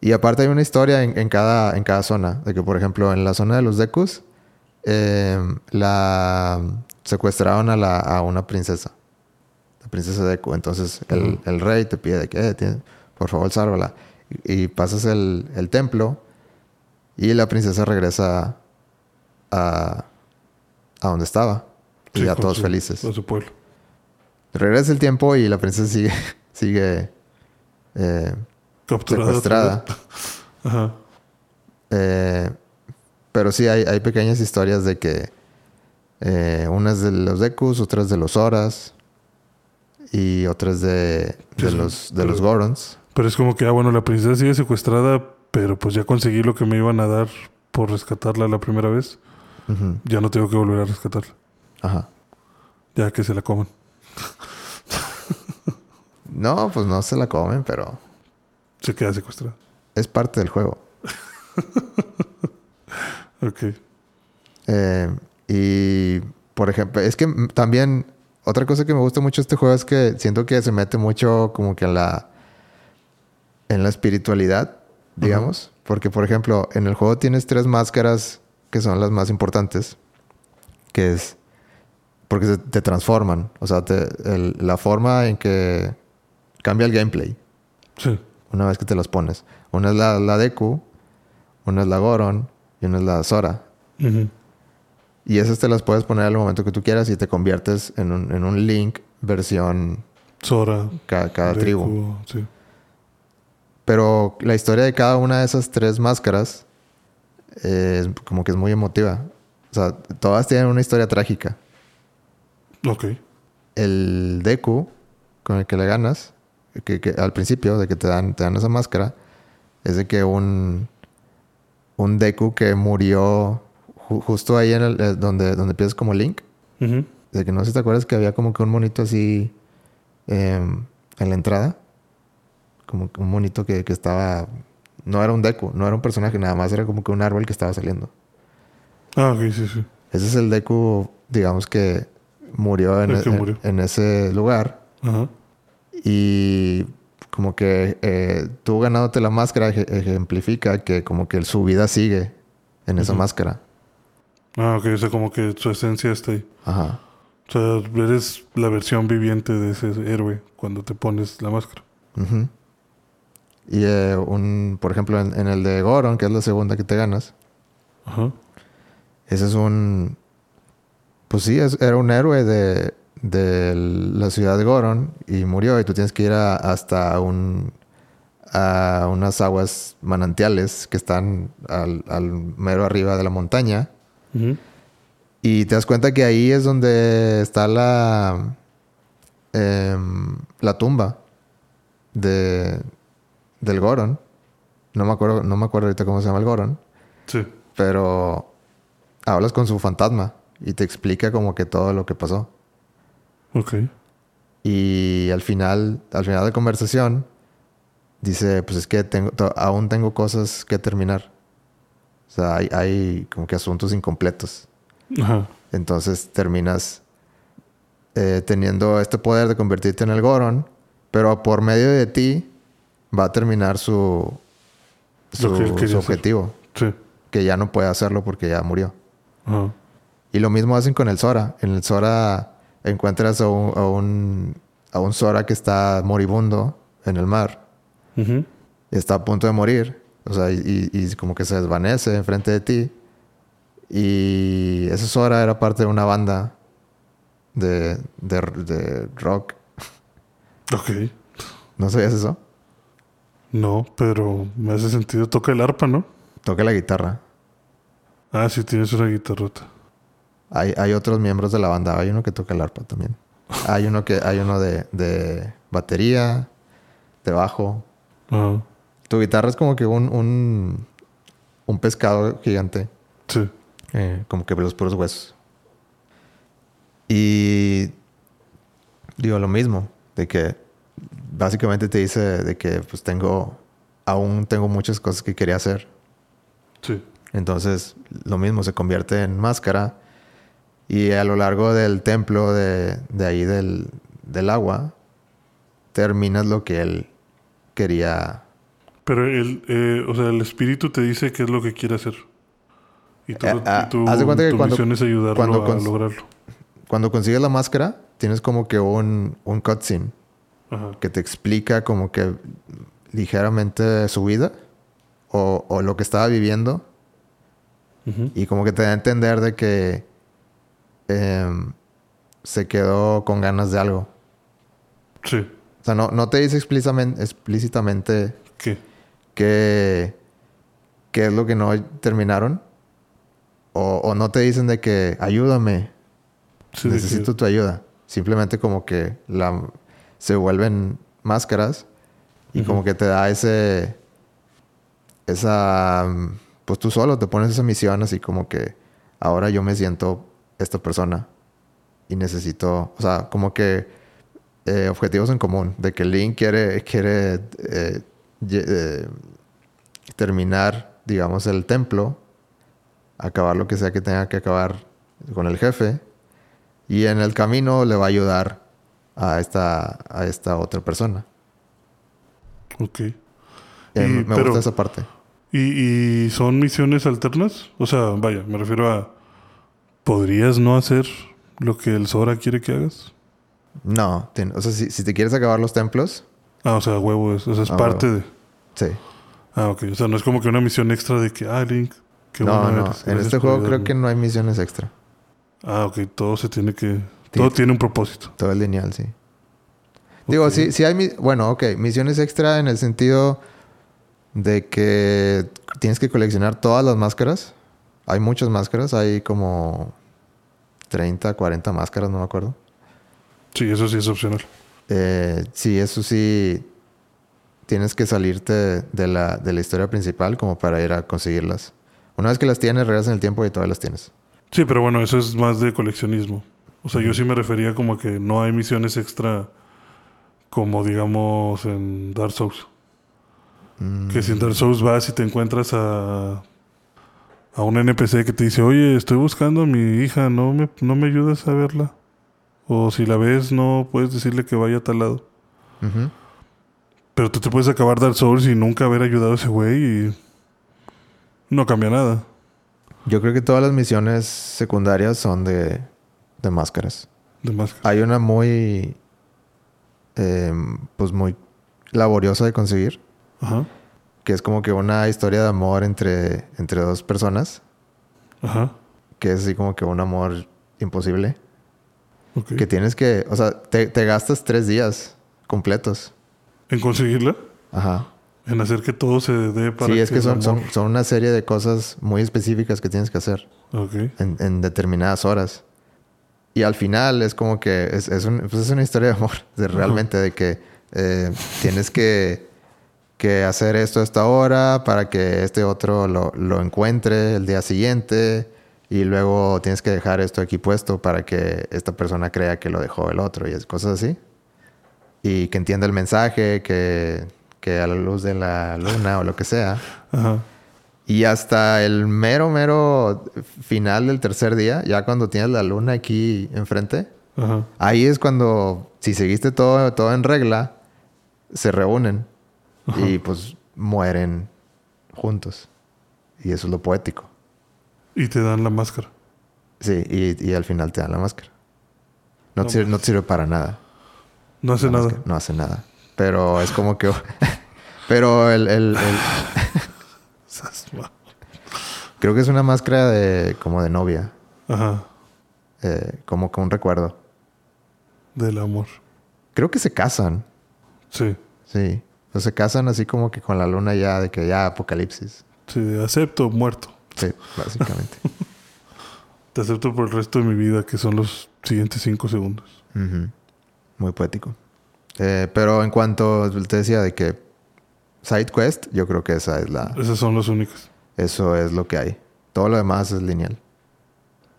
Y aparte hay una historia en, en cada, en cada zona. De que, por ejemplo, en la zona de los Dekus, eh, la secuestraron a, la, a una princesa. La princesa Deku. Entonces, el, el rey te pide de que, eh, tiene- por favor, sálvala. Y, y pasas el, el templo y la princesa regresa a, a donde estaba. Y ya todos su- felices. A su pueblo. Regresa el tiempo y la princesa sigue, (laughs) sigue eh, Capturada. secuestrada. (laughs) Ajá. Eh, pero sí, hay, hay pequeñas historias de que eh, unas de los Dekus, otras de los Horas y otras de, de Sí, los, de pero- los Gorons. Pero es como que, ah, bueno, la princesa sigue secuestrada, pero pues ya conseguí lo que me iban a dar por rescatarla la primera vez. Ya no tengo que volver a rescatarla. Ajá. Ya que se la coman. No, pues no se la comen, pero Se queda secuestrado. Es parte del juego. (laughs) Ok. Eh, y, por ejemplo, es que también otra cosa que me gusta mucho de este juego es que siento que se mete mucho como que en la, en la espiritualidad, digamos. Porque, por ejemplo, en el juego tienes tres máscaras que son las más importantes. Que es porque se- te transforman. O sea, te- el- la forma en que cambia el gameplay Sí. una vez que te las pones. Una es la, la Deku, una es la Goron y una es la Sora. Ujú. Y esas te las puedes poner al momento que tú quieras y te conviertes en un, en un Link versión Sora. ca- cada Deku, tribu. Sí. Pero la historia de cada una de esas tres máscaras eh, es como que es muy emotiva. O sea, todas tienen una historia trágica. Ok. El Deku con el que le ganas, que, que al principio de que te dan, te dan esa máscara, es de que un, un Deku que murió ju- justo ahí en el, eh, donde, donde empiezas como Link. De que no sé si te acuerdas que había como que un monito así em, en la entrada. Como que un monito que, que estaba... No era un Deku, no era un personaje, nada más era como que un árbol que estaba saliendo. Ah, ok, sí, sí. Ese es el Deku, digamos que murió en, El que en- murió. en ese lugar. Ajá. Y como que eh, tú ganándote la máscara ej- ejemplifica que como que su vida sigue en esa máscara. Ah, ok. O sea, como que su esencia está ahí. Ajá. O sea, eres la versión viviente de ese héroe cuando te pones la máscara. Ujú. Y eh, un, por ejemplo, en, en el de Goron, que es la segunda que te ganas, Ajá. ese es un... Pues sí, es- era un héroe de, de la ciudad de Goron y murió y tú tienes que ir a- hasta un, a unas aguas manantiales que están al, al mero arriba de la montaña. Y te das cuenta que ahí es donde está la, em, la tumba de, del Goron. No me, acuerdo, no me acuerdo ahorita cómo se llama el Goron. Sí. Pero hablas con su fantasma y te explica como que todo lo que pasó. Ok. Y al final, al final de conversación, dice, pues es que tengo, aún tengo cosas que terminar. O sea, hay, hay como que asuntos incompletos. Ajá. Entonces terminas eh, teniendo este poder de convertirte en el Goron, pero por medio de ti va a terminar su, su, que su objetivo, Sí. que ya no puede hacerlo porque ya murió. Ajá. Y lo mismo hacen con el Sora. En el Sora encuentras a un, a un, a un Sora que está moribundo en el mar. Y está a punto de morir. O sea, y, como que se desvanece enfrente de ti. Y ese Sora era parte de una banda de, de, de rock. Ok. ¿No sabías eso? No, pero me hace sentido. Toca el arpa, ¿no? Toca la guitarra. Ah, sí, tienes una guitarrota. Hay, hay otros miembros de la banda. Hay uno que toca el arpa también. (laughs) Hay uno que hay uno de, de batería, de bajo. Tu guitarra es como que un, un, un pescado gigante. Sí. eh, como que los puros huesos. Y digo lo mismo, de que básicamente te dice de que pues tengo, aún tengo muchas cosas que quería hacer. Sí. Entonces lo mismo se convierte en máscara y a lo largo del templo de, de ahí del, del agua terminas lo que él quería. Pero el, eh, o sea, el espíritu te dice qué es lo que quiere hacer. Y tú, Eh, ah, y tú- haz de cuenta que tu cuando- misión es ayudarlo cuando a lograrlo. Cuando consigues la máscara tienes como que un, un cutscene Ajá. que te explica como que ligeramente su vida o, o lo que estaba viviendo y como que te da a entender de que em, se quedó con ganas de algo. Sí. O sea, no, no te dice explícitamente, explícitamente ¿Qué? qué es lo que no terminaron. O, o no te dicen de que ayúdame, Sí, que- necesito tu ayuda. Simplemente como que la, se vuelven máscaras y como que te da ese... Esa... Pues tú solo te pones esa misión así como que ahora yo me siento esta persona y necesito... O sea, como que eh, objetivos en común. De que Link quiere, quiere eh, eh, terminar, digamos, el templo, acabar lo que sea que tenga que acabar con el jefe, y en el camino le va a ayudar a esta, a esta otra persona. Ok. Y- me pero- gusta esa parte. ¿Y, y son misiones alternas? O sea, vaya, me refiero a... ¿Podrías no hacer lo que el Sora quiere que hagas? No, o sea, si, si te quieres acabar los templos, Ah, o sea, huevo, es, o sea, es Ah, parte de... sí. Ah, ok. O sea, no es como que una misión extra de que, ah, Link, qué no, bueno no. eres, En este juego creo ayudarme". que no hay misiones extra. Ah, ok. Todo se tiene que... Todo tiene un propósito. Todo es lineal, sí. Digo, Ok. sí, sí hay... Bueno, ok. Misiones extra en el sentido de que tienes que coleccionar todas las máscaras. Hay muchas máscaras. Hay como 30, 40 máscaras, no me acuerdo. Sí, eso sí es opcional. Eh, sí, eso sí... Tienes que salirte de la, de la historia principal como para ir a conseguirlas. Una vez que las tienes, regresas en el tiempo y todavía las tienes. Sí, pero bueno, eso es más de coleccionismo. O sea, yo sí me refería como que no hay misiones extra como digamos en Dark Souls. Mm, Que si en Dark Souls vas y te encuentras a, a un NPC que te dice, oye, estoy buscando a mi hija, ¿no me, ¿no me ayudas a verla? O si la ves, no puedes decirle que vaya a tal lado. ujú. Pero tú te puedes acabar Dark Souls y nunca haber ayudado a ese güey y no cambia nada. Yo creo que todas las misiones secundarias son de, de máscaras. De más. Hay una muy, em, pues muy laboriosa de conseguir, Ajá. Que es como que una historia de amor entre, entre dos personas, Ajá. que es así como que un amor imposible, Ok. que tienes que, o sea, te, te gastas tres días completos. ¿En conseguirla? Ajá. En hacer que todo se dé para Sí, es que son, son, son una serie de cosas muy específicas que tienes que hacer Ok. en, en determinadas horas. Y al final es como que es, es, un- pues es una historia de amor, de realmente, de que eh, tienes que, que hacer esto a esta hora para que este otro lo, lo encuentre el día siguiente y luego tienes que dejar esto aquí puesto para que esta persona crea que lo dejó el otro y es cosas así. Y que entienda el mensaje, que, que a la luz de la luna o lo que sea. Ajá. Y hasta el mero, mero final del tercer día, ya cuando tienes la luna aquí enfrente, Ajá. ahí es cuando, si seguiste todo, todo en regla, se reúnen y pues mueren juntos. Y eso es lo poético. Y te dan la máscara. Sí, y, y al final te dan la máscara. No, No te sirve, no te sirve para nada. No hace La nada. máscara No hace nada. Pero es como que... (laughs) pero el, el- el- (laughs) creo que es una máscara de como de novia. Ajá. eh, como que un recuerdo. Del amor. Creo que se casan, Sí. sí. O se casan así como que con la luna ya, de que ya apocalipsis. Sí, acepto muerto. Sí, básicamente. (laughs) Te acepto por el resto de mi vida, que son los siguientes cinco segundos. Ujú. Muy poético. Eh, pero en cuanto te decía de que side quest, yo creo que esa es la, Esas son las únicas. eso es lo que hay. Todo lo demás es lineal.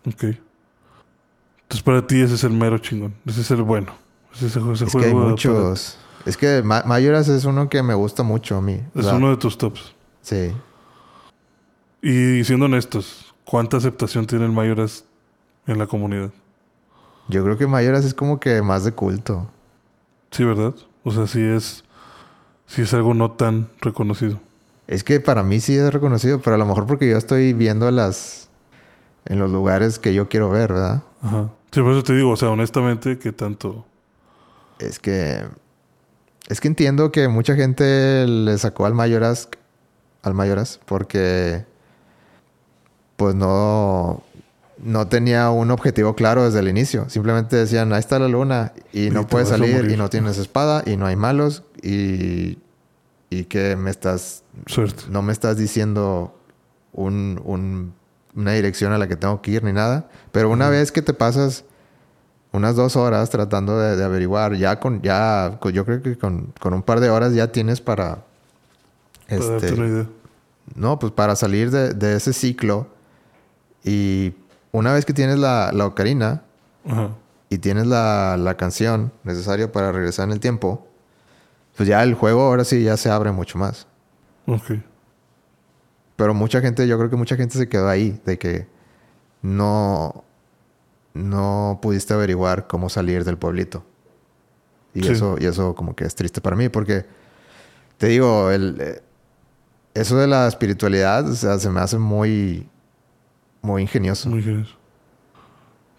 Ok. Entonces para ti ese es el mero chingón. Ese es el bueno. Ese, ese, es que hay muchos. Es que Ma- Majora's es uno que me gusta mucho a mí. Es uno de tus tops. Sí. Y siendo honestos, ¿cuánta aceptación tiene el Mayoras en la comunidad? Yo creo que Majora's es como que más de culto. Sí, ¿verdad? O sea, sí es, sí es algo no tan reconocido. Es que para mí sí es reconocido, pero a lo mejor porque yo estoy viendo las en los lugares que yo quiero ver, ¿verdad? Ajá. Sí, por eso te digo, o sea, honestamente, que tanto... Es que es que entiendo que mucha gente le sacó al Mayoras al Mayoras porque pues no no tenía un objetivo claro desde el inicio. Simplemente decían, ahí está la luna y, Y no puedes salir y no tienes espada y no hay malos y y que me estás Suerte. no me estás diciendo un- un- una dirección a la que tengo que ir ni nada. Pero una vez que te pasas unas dos horas tratando de, de averiguar, ya con, ya, con- yo creo que con, con un par de horas ya tienes para, Para darte este, una idea. no, pues para salir de, de ese ciclo. Y una vez que tienes la, la ocarina Ajá. y tienes la, la canción necesaria para regresar en el tiempo, pues ya el juego ahora sí ya se abre mucho más. Ok. Pero mucha gente, yo creo que mucha gente se quedó ahí, de que no, no pudiste averiguar cómo salir del pueblito. Y, Sí. eso, y eso como que es triste para mí, porque te digo, el, eh, eso de la espiritualidad o sea, se me hace muy, muy ingenioso. Muy genial.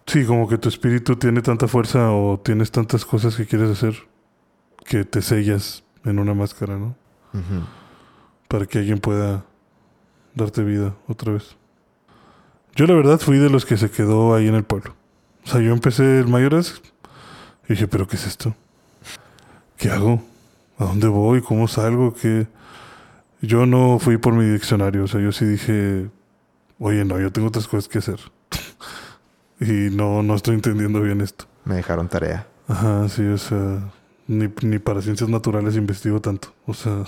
Sí, como que tu espíritu tiene tanta fuerza o tienes tantas cosas que quieres hacer que te sellas en una máscara, ¿no? Para que alguien pueda darte vida otra vez. Yo la verdad fui de los que se quedó ahí en el pueblo. O sea, yo empecé el Mayoras y dije, pero ¿qué es esto? ¿Qué hago? ¿A dónde voy? ¿Cómo salgo? ¿Qué? Yo no fui por mi diccionario. O sea, yo sí dije, oye, no, yo tengo otras cosas que hacer. (laughs) y no, no estoy entendiendo bien esto. Me dejaron tarea. Ajá, sí, o sea, ni, ni para ciencias naturales investigo tanto. O sea,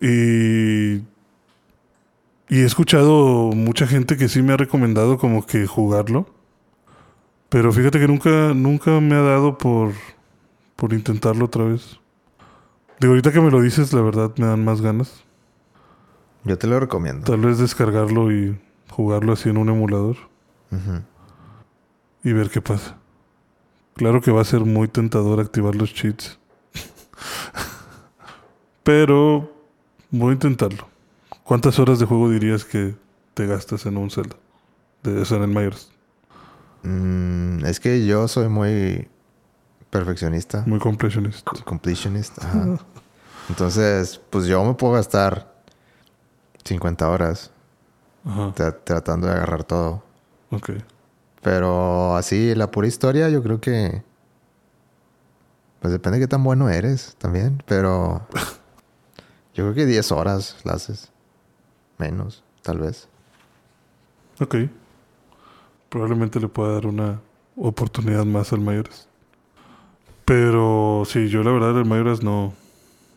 y, y he escuchado mucha gente que sí me ha recomendado como que jugarlo. Pero fíjate que nunca, nunca me ha dado por, por intentarlo otra vez. Digo, ahorita que me lo dices, la verdad me dan más ganas. Yo te lo recomiendo. Tal vez descargarlo y jugarlo así en un emulador Ujú. y ver qué pasa. Claro que va a ser muy tentador activar los cheats. (laughs) Pero voy a intentarlo. ¿Cuántas horas de juego dirías que te gastas en un Zelda? De eso en el Mayors. Mm, es que yo soy muy perfeccionista. Muy completionist. Co- Completionist. Ajá. (laughs) Entonces, pues yo me puedo gastar 50 horas Ajá. tra- tratando de agarrar todo. Ok. Pero así, la pura historia, yo creo que. Pues depende de qué tan bueno eres también. Pero. (laughs) Yo creo que 10 horas la haces. Menos, tal vez. Ok. Probablemente le pueda dar una oportunidad más al Mayores. Pero sí, yo la verdad el Mayores no...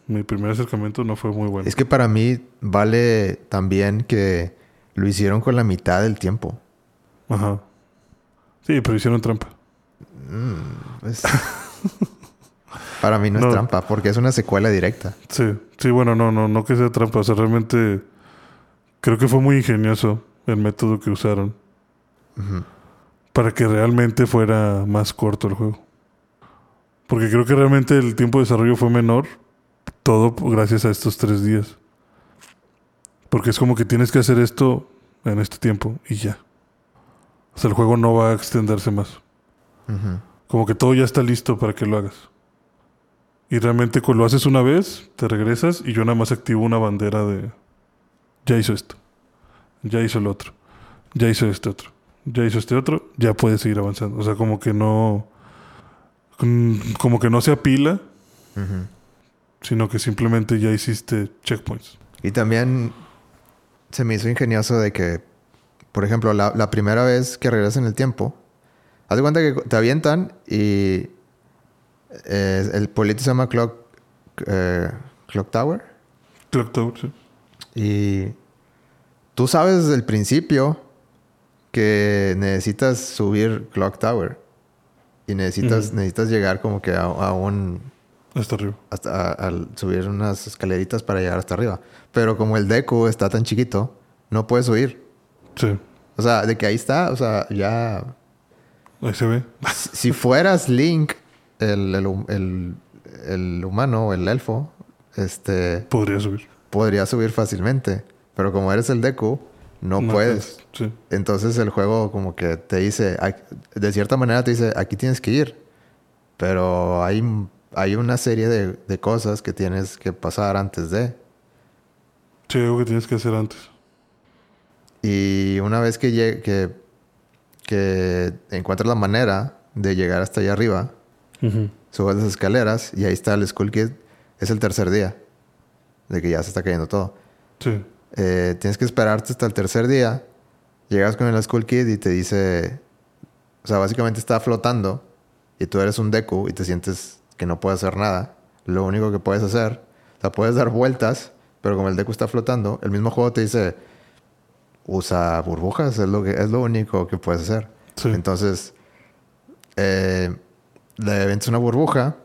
Mi primer acercamiento no fue muy bueno. Es que para mí vale también que lo hicieron con la mitad del tiempo. Ajá. Sí, pero hicieron trampa. Pues, (laughs) para mí no, No. es trampa, porque es una secuela directa. Sí, sí, bueno, no, no, no que sea trampa. O sea, realmente creo que fue muy ingenioso el método que usaron Para que realmente fuera más corto el juego. Porque creo que realmente el tiempo de desarrollo fue menor, todo gracias a estos tres días. Porque es como que tienes que hacer esto en este tiempo y ya. O sea, el juego no va a extenderse más. Como que todo ya está listo para que lo hagas. Y realmente cuando lo haces una vez, te regresas y yo nada más activo una bandera de... Ya hizo esto. Ya hizo el otro. Ya hizo este otro. Ya hizo este otro. Ya puedes seguir avanzando. O sea, como que no... Como que no se apila, sino que simplemente ya hiciste checkpoints. Y también se me hizo ingenioso de que, por ejemplo, la, la primera vez que regresas en el tiempo, haz de cuenta que te avientan y eh, el pueblito se llama Clock, eh, Clock Tower. Clock Tower, sí. Y tú sabes desde el principio que necesitas subir Clock Tower. Y necesitas, necesitas llegar como que a, a un... Hasta arriba. Hasta a- al subir unas escaleritas para llegar hasta arriba. Pero como el Deku está tan chiquito, no puedes subir. Sí. O sea, de que ahí está, o sea, ya... Ahí se ve. si si fueras Link, el, el, el- el humano o el elfo, este, Podría subir. podría subir fácilmente. Pero como eres el Deku, no, puedes. Sí. Entonces el juego como que te dice, de cierta manera te dice, aquí tienes que ir. Pero hay, hay una serie de, de cosas que tienes que pasar antes de. Sí, algo que tienes que hacer antes. Y una vez que, que, que encuentras la manera de llegar hasta allá arriba, Ujú. subes las escaleras y ahí está el Skull Kid. Es el tercer día de que ya se está cayendo todo. Sí. Eh, tienes que esperarte hasta el tercer día. Llegas con el Skull Kid y te dice... O sea, básicamente está flotando y tú eres un Deku y te sientes que no puedes hacer nada. Lo único que puedes hacer... O sea, puedes dar vueltas, pero como el Deku está flotando, el mismo juego te dice... Usa burbujas, es lo, que, es lo único que puedes hacer. Sí. Entonces, eh, le aventas una burbuja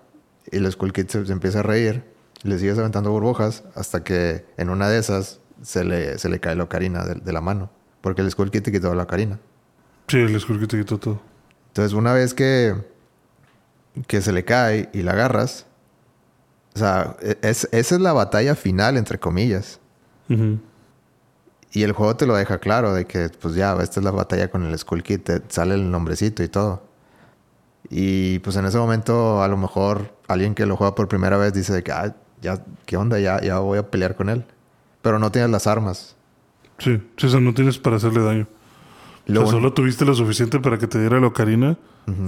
y el Skull Kid se, se empieza a reír Le sigues aventando burbujas hasta que en una de esas se le, se le cae la ocarina de, de la mano. Porque el Skull Kid te quitó la ocarina. Sí, el Skull Kid te quitó todo. Entonces, una vez que, que se le cae y la agarras, o sea, e, es, esa es la batalla final, entre comillas. Y el juego te lo deja claro de que, pues ya, esta es la batalla con el Skull Kid, te sale el nombrecito y todo. Y pues en ese momento, a lo mejor alguien que lo juega por primera vez dice de que, ah, ya, ¿qué onda? Ya, ya voy a pelear con él. Pero no tienes las armas. Sí, sí, o sea, no tienes para hacerle daño. O sea, solo tuviste lo suficiente para que te diera la ocarina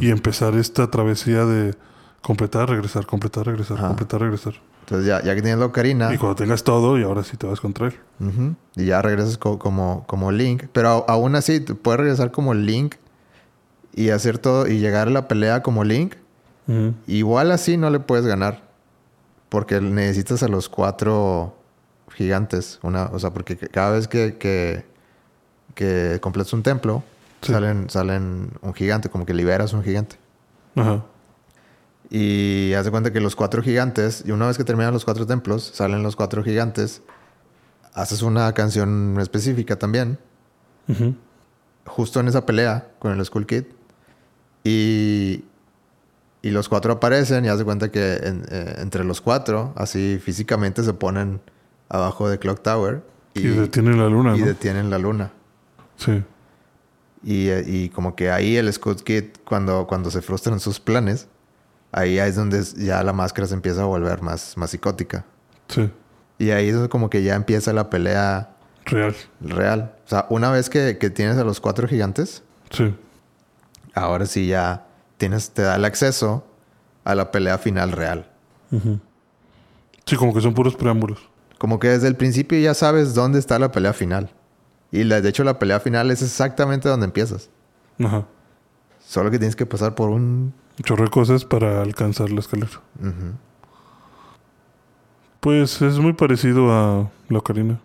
y empezar esta travesía de completar, regresar, completar, regresar, Ajá. completar, regresar. Entonces ya, ya que tienes la ocarina, Y cuando tengas todo, y ahora sí te vas contra él. y ya regresas co- como, como Link. Pero aún así, puedes regresar como Link y hacer todo y llegar a la pelea como Link. Igual así no le puedes ganar. Porque necesitas a los cuatro gigantes. Una, o sea, porque cada vez que, que, que completas un templo, Sí. salen, salen un gigante, como que liberas un gigante. Ajá. Y haz de cuenta que los cuatro gigantes, y una vez que terminan los cuatro templos, salen los cuatro gigantes, haces una canción específica también, justo en esa pelea con el Skull Kid. Y, y los cuatro aparecen y haz de cuenta que en- eh, entre los cuatro, así físicamente se ponen abajo de Clock Tower Y, detienen la luna, y ¿no? detienen la luna. Sí. Y, eh, y como que ahí el Skull Kid, cuando, cuando se frustran sus planes, ahí es donde ya la máscara se empieza a volver más, más psicótica. Sí. Y ahí es como que ya empieza la pelea Real. real. O sea, una vez que, que tienes a los cuatro gigantes, Sí. ahora sí ya tienes, te da el acceso a la pelea final real. Sí, como que son puros preámbulos. Como que desde el principio ya sabes dónde está la pelea final. Y la- de hecho la pelea final es exactamente donde empiezas. Ajá. Solo que tienes que pasar por un... Chorro de cosas para alcanzar la escalera. Ujú. Pues es muy parecido a la ocarina.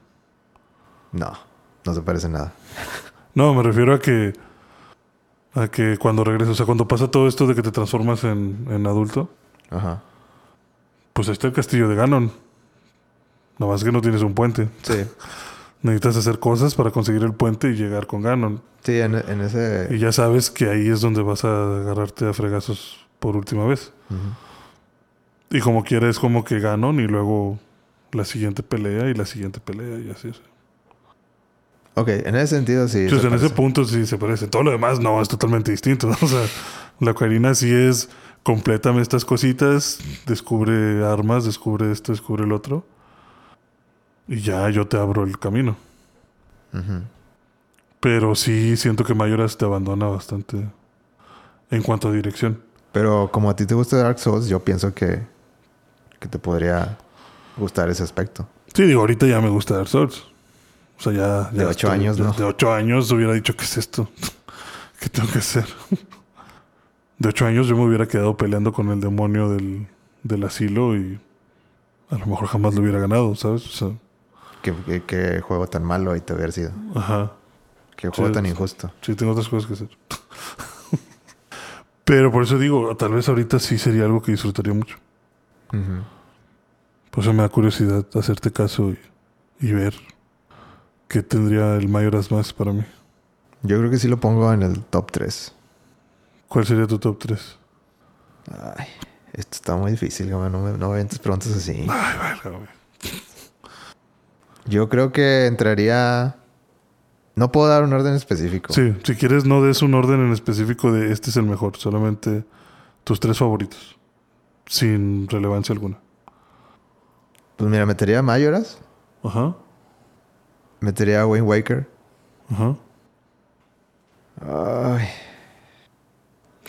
No, no se parece nada. (laughs) No, me refiero a que a que cuando regresas, o sea, cuando pasa todo esto de que te transformas en, en adulto, Ajá. pues ahí está el castillo de Ganon. Nada más que no tienes un puente. Sí. (laughs) Necesitas hacer cosas para conseguir el puente y llegar con Ganon. Sí, en, en ese... Y ya sabes que ahí es donde vas a agarrarte a fregazos por última vez. Y como quiera es como que Ganon y luego la siguiente pelea y la siguiente pelea y así. Ok, en ese sentido sí. Entonces, se en ese punto sí se parece. Todo lo demás no, es totalmente distinto. (laughs) ¿no? O sea, la ocarina sí es complétame estas cositas, descubre armas, descubre esto, descubre el otro. Y ya yo te abro el camino. Pero sí siento que Mayoras te abandona bastante en cuanto a dirección. Pero como a ti te gusta Dark Souls, yo pienso que, que te podría gustar ese aspecto. Sí, digo, ahorita ya me gusta Dark Souls. O sea, ya... ya De ocho años, ¿no? De ocho años hubiera dicho, ¿qué es esto? (laughs) ¿Qué tengo que hacer? (laughs) De ocho años yo me hubiera quedado peleando con el demonio del, del asilo y a lo mejor jamás lo hubiera ganado, ¿sabes? O sea, Qué, qué- qué juego tan malo ahí te haber sido. ajá. Qué juego Sí, tan injusto. Sí, tengo otras cosas que hacer. (laughs) Pero por eso digo, tal vez ahorita sí sería algo que disfrutaría mucho. Ujú. Por eso me da curiosidad hacerte caso y, y ver qué tendría el Mayoras más para mí. Yo creo que sí lo pongo en el top 3. ¿Cuál sería tu top 3? Ay, esto está muy difícil. No me, no me preguntas así. Ay, güey. Yo creo que entraría... No puedo dar un orden específico. Sí, si quieres no des un orden en específico de este es el mejor, solamente tus tres favoritos, sin relevancia alguna. Pues mira, metería a Mayoras. Ajá, Metería a Wayne Waker. ajá. Ay,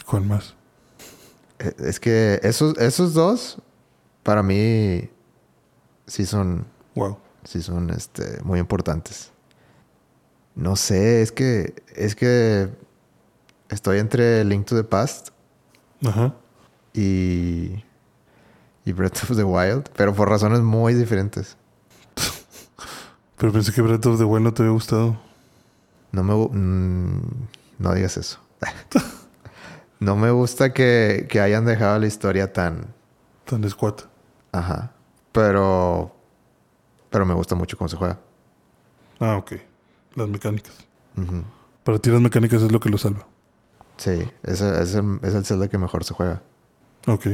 ¿Cuál más? e- es que esos, esos dos, para mí, sí son Wow. Sí son este, muy importantes. No sé, es que es que estoy entre Link to the Past Ajá. y y Breath of the Wild, pero por razones muy diferentes. (laughs) Pero pensé que Breath of the Wild no te había gustado. No me gu- mm, no digas eso. (laughs) no me gusta que, que hayan dejado la historia tan Tan escuata. ajá. pero, pero me gusta mucho cómo se juega. Ah, ok. Las mecánicas. Ujú. Para ti las mecánicas es lo que lo salva. Sí, ese es el, es el Zelda que mejor se juega. Ok.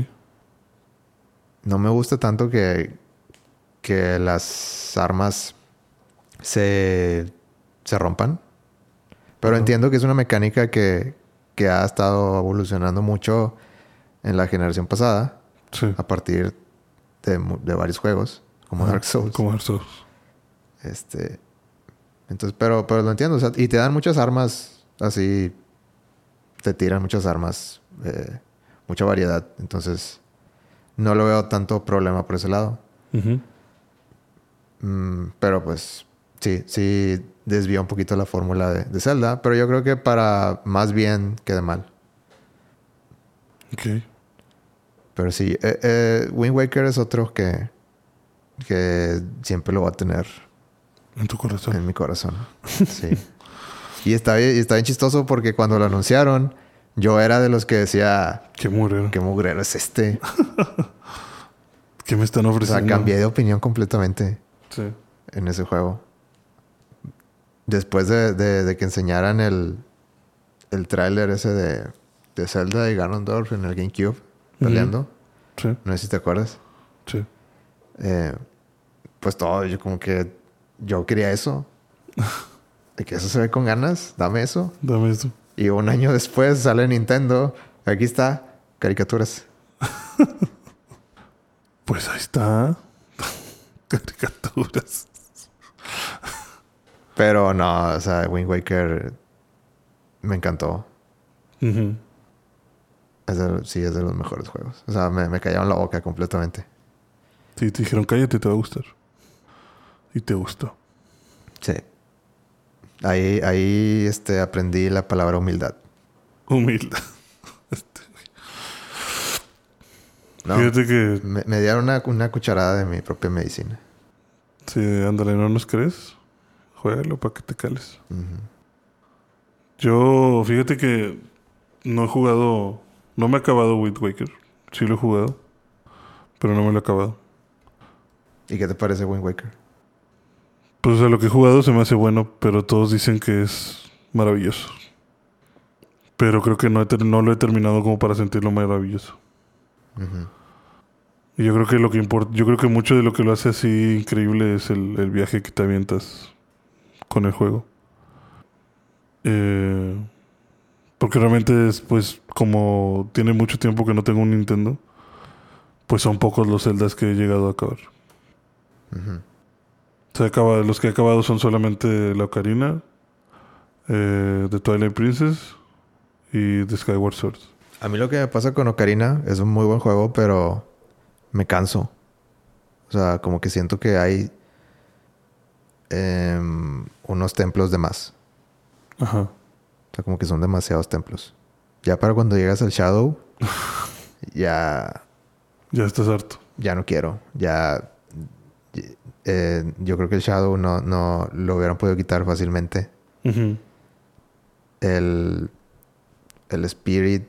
No me gusta tanto que, que las armas se, se rompan. Pero entiendo que es una mecánica que, que ha estado evolucionando mucho en la generación pasada, Sí. a partir de, de varios juegos, como Dark Souls. Como Dark Souls. Este, entonces, pero, pero lo entiendo. o sea, y te dan muchas armas así. Te tiran muchas armas. eh, mucha variedad. Entonces, no lo veo tanto problema por ese lado. Mm, pero pues, sí, sí desvía un poquito la fórmula de, de Zelda. Pero yo creo que para más bien que de mal. Ok. Pero sí, eh, eh, Wind Waker es otro que, que siempre lo va a tener En tu corazón. En mi corazón. Sí. y, está bien, y está bien chistoso porque cuando lo anunciaron, yo era de los que decía, Qué murero. ¿qué mugrero es este? (laughs) ¿Qué me están O ofreciendo? sea, cambié de opinión completamente Sí. en ese juego. Después de, de- de que enseñaran el, el tráiler ese de, de Zelda y Ganondorf en el GameCube peleando. Sí. No sé si te acuerdas. Eh, pues todo, yo como que yo quería eso. (laughs) De que eso se ve con ganas, dame eso. Dame esto. Y un año después sale Nintendo. Aquí está, caricaturas. (laughs) Pues ahí está. (laughs) Caricaturas. Pero no, o sea, Wind Waker me encantó. Es de- sí, es de los mejores juegos. O sea, me, me callaron la boca completamente. Sí, te dijeron cállate, te va a gustar. Y te gustó. Sí. Ahí, ahí este, aprendí la palabra humildad. Humilde. (laughs) No, Fíjate que, me, me dieron una, una cucharada de mi propia medicina. si ándale, no nos crees, juégalo para que te cales. Yo, fíjate que no he jugado, no me he acabado Wind Waker. Sí lo he jugado, pero no me lo he acabado. ¿Y qué te parece Wind Waker? Pues sea, lo que he jugado se me hace bueno, pero todos dicen que es maravilloso. Pero creo que no, he ter- no lo he terminado como para sentirlo maravilloso. Y yo creo que lo que importa, yo creo que mucho de lo que lo hace así increíble es el, el viaje que te avientas con el juego. Eh, porque realmente es, pues, como tiene mucho tiempo que no tengo un Nintendo, pues son pocos los Zeldas que he llegado a acabar. Ujú. O sea, acaba- los que he acabado son solamente la Ocarina, eh, The Twilight Princess y The Skyward Sword. A mí lo que me pasa con Ocarina es un muy buen juego, pero me canso. O sea, como que siento que hay em, unos templos de más. Ajá. O sea, como que son demasiados templos. Ya para cuando llegas al Shadow, (laughs) ya, Ya estás harto. ya no quiero. Ya, eh, yo creo que el Shadow no, no lo hubieran podido quitar fácilmente. El, el Spirit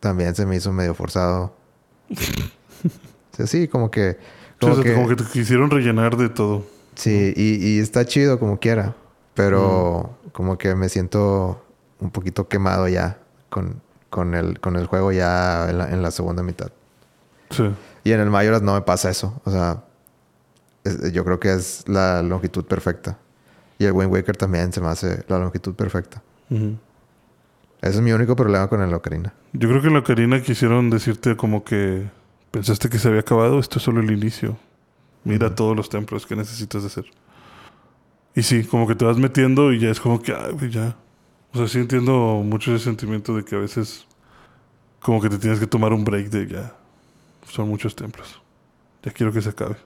también se me hizo medio forzado. (laughs) Sí, como que... Como que, como que te quisieron rellenar de todo. Sí, y, y está chido como quiera. Pero como que me siento un poquito quemado ya con, con, el, con el juego ya en la, en la segunda mitad. Sí. Y en el Majoras no me pasa eso. O sea, es- yo creo que es la longitud perfecta. Y el Wind Waker también se me hace la longitud perfecta. Ese es mi único problema con el Ocarina. Yo creo que en la Ocarina quisieron decirte como que pensaste que se había acabado, esto es solo el inicio. Mira todos los templos que necesitas hacer. Y sí, como que te vas metiendo y ya es como que, ay, güey, ya. O sea, sí entiendo mucho ese sentimiento de que a veces como que te tienes que tomar un break de ya. Son muchos templos. Ya quiero que se acabe.